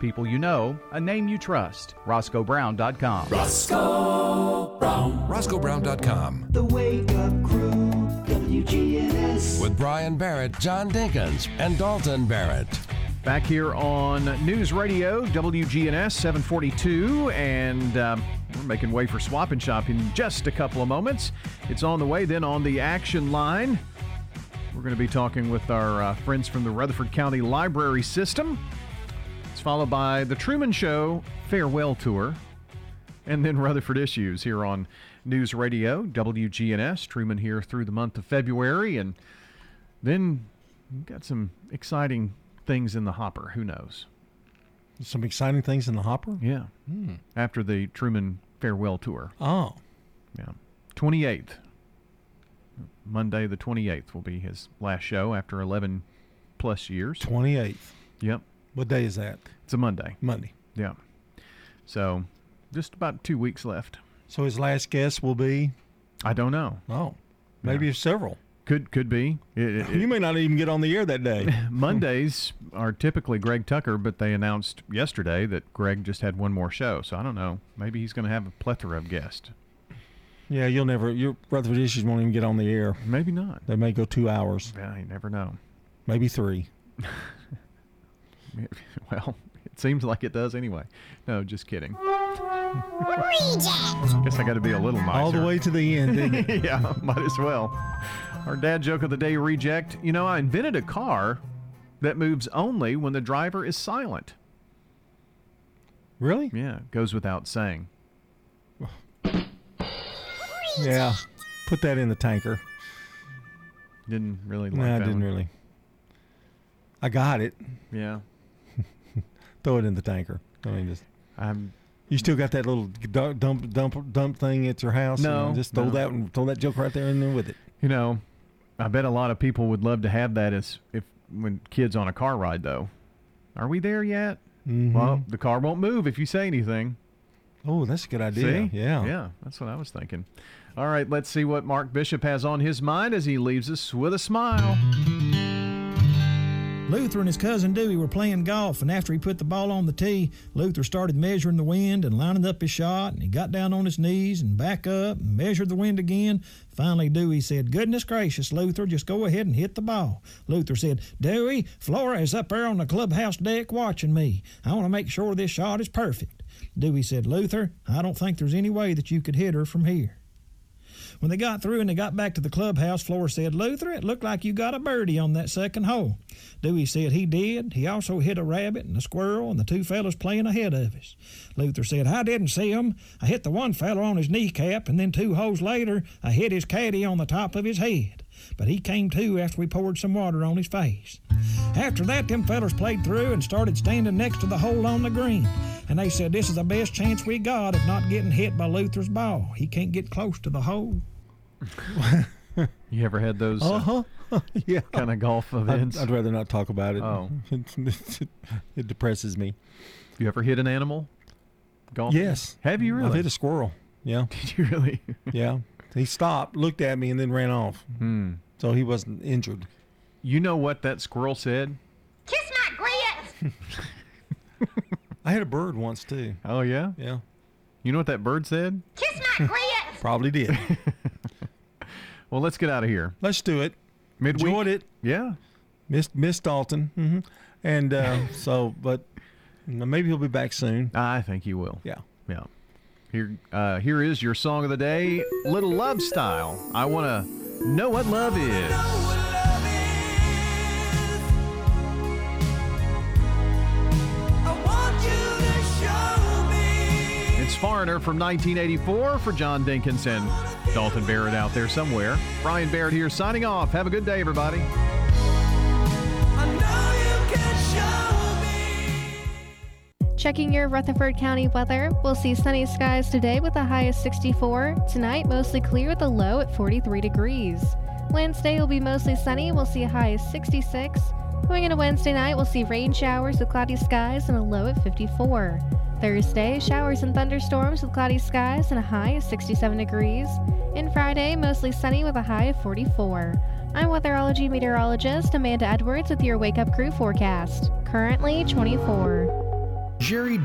People you know, a name you trust. RoscoeBrown.com. Roscoe Brown. RoscoeBrown.com. The Wake Up Crew, WGNS. With Brian Barrett, John Dinkins, and Dalton Barrett. Back here on News Radio, WGNS 742, and um, we're making way for Swap and Shop in just a couple of moments. It's on the way. Then on the action line, we're going to be talking with our uh, friends from the Rutherford County Library System. It's followed by the Truman Show Farewell Tour, and then Rutherford Issues here on News Radio, WGNS. Truman here through the month of February, and then we've got some exciting things in the hopper. Who knows? Some exciting things in the hopper? Yeah. Hmm. After the Truman Farewell Tour. Oh. Yeah. 28th. Monday the 28th will be his last show after 11 plus years. 28th. Yep. What day is that? It's a Monday. Monday. Yeah. So just about two weeks left. So his last guest will be? I don't know. Oh. Maybe Yeah. several. Could could be. It- it- you may not even get on the air that day. Mondays are typically Greg Tucker, but they announced yesterday that Greg just had one more show. So I don't know. Maybe he's going to have a plethora of guests. Yeah, you'll never. Your Rutherford issues won't even get on the air. Maybe not. They may go two hours. Yeah, you never know. Maybe three. Well, it seems like it does anyway. No, just kidding. Reject. Guess I got to be a little nicer. All the way to the end, didn't it? yeah, might as well. Our dad joke of the day reject. You know, I invented a car that moves only when the driver is silent. Really? Yeah, goes without saying. Yeah. Put that in the tanker. Didn't really like No, I that didn't one. really. I got it. Yeah. Throw it in the tanker. I mean, just. I'm. You still got that little du- dump dump dump thing at your house? No, And just throw no. that and throw that joke right there in there with it. You know, I bet a lot of people would love to have that as if when kids on a car ride though. Are we there yet? Mhm. Well, the car won't move if you say anything. Oh, that's a good idea. See? Yeah. Yeah, that's what I was thinking. All right, let's see what Mark Bishop has on his mind as he leaves us with a smile. Luther and his cousin Dewey were playing golf, and after he put the ball on the tee, Luther started measuring the wind and lining up his shot, and he got down on his knees and back up and measured the wind again. Finally, Dewey said, Goodness gracious, Luther, just go ahead and hit the ball. Luther said, Dewey, Flora is up there on the clubhouse deck watching me. I want to make sure this shot is perfect. Dewey said, Luther, I don't think there's any way that you could hit her from here. When they got through and they got back to the clubhouse, Flora said, Luther, it looked like you got a birdie on that second hole. Dewey said he did. He also hit a rabbit and a squirrel and the two fellas playing ahead of us. Luther said, I didn't see 'em. I hit the one fella on his kneecap, and then two holes later, I hit his caddy on the top of his head. But he came to after we poured some water on his face. After that, them fellers played through and started standing next to the hole on the green. And they said, This is the best chance we got of not getting hit by Luther's ball. He can't get close to the hole. You ever had those uh, Uh-huh. yeah. kind of golf events? I'd, I'd rather not talk about it. Oh. it, it depresses me. you ever hit an animal? Golf? Yes. Have you really? I've hit a squirrel. Yeah. Did you really? yeah. He stopped, looked at me, and then ran off. Hmm. So he wasn't injured. You know what that squirrel said? Kiss my grits. I had a bird once too. Oh yeah. Yeah. You know what that bird said? Kiss my grits. Probably did. Well, let's get out of here. Let's do it. Midweek. Enjoyed it. Yeah. Miss Miss Dalton. hmm And uh, so, but maybe he'll be back soon. I think he will. Yeah. Yeah. Here, uh, here is your song of the day, "Little Love Style." I want to know what love is. It's Foreigner from 1984 for John Dinkins and Dalton Barrett out there somewhere. Brian Barrett here signing off. Have a good day, everybody. Checking your Rutherford County weather, we'll see sunny skies today with a high of 64. Tonight, mostly clear with a low at 43 degrees. Wednesday will be mostly sunny, we'll see a high of 66. Going into Wednesday night, we'll see rain showers with cloudy skies and a low at 54. Thursday, showers and thunderstorms with cloudy skies and a high of 67 degrees. And Friday, mostly sunny with a high of 44. I'm weatherology meteorologist Amanda Edwards with your Wake Up Crew forecast. Currently 24. Jerry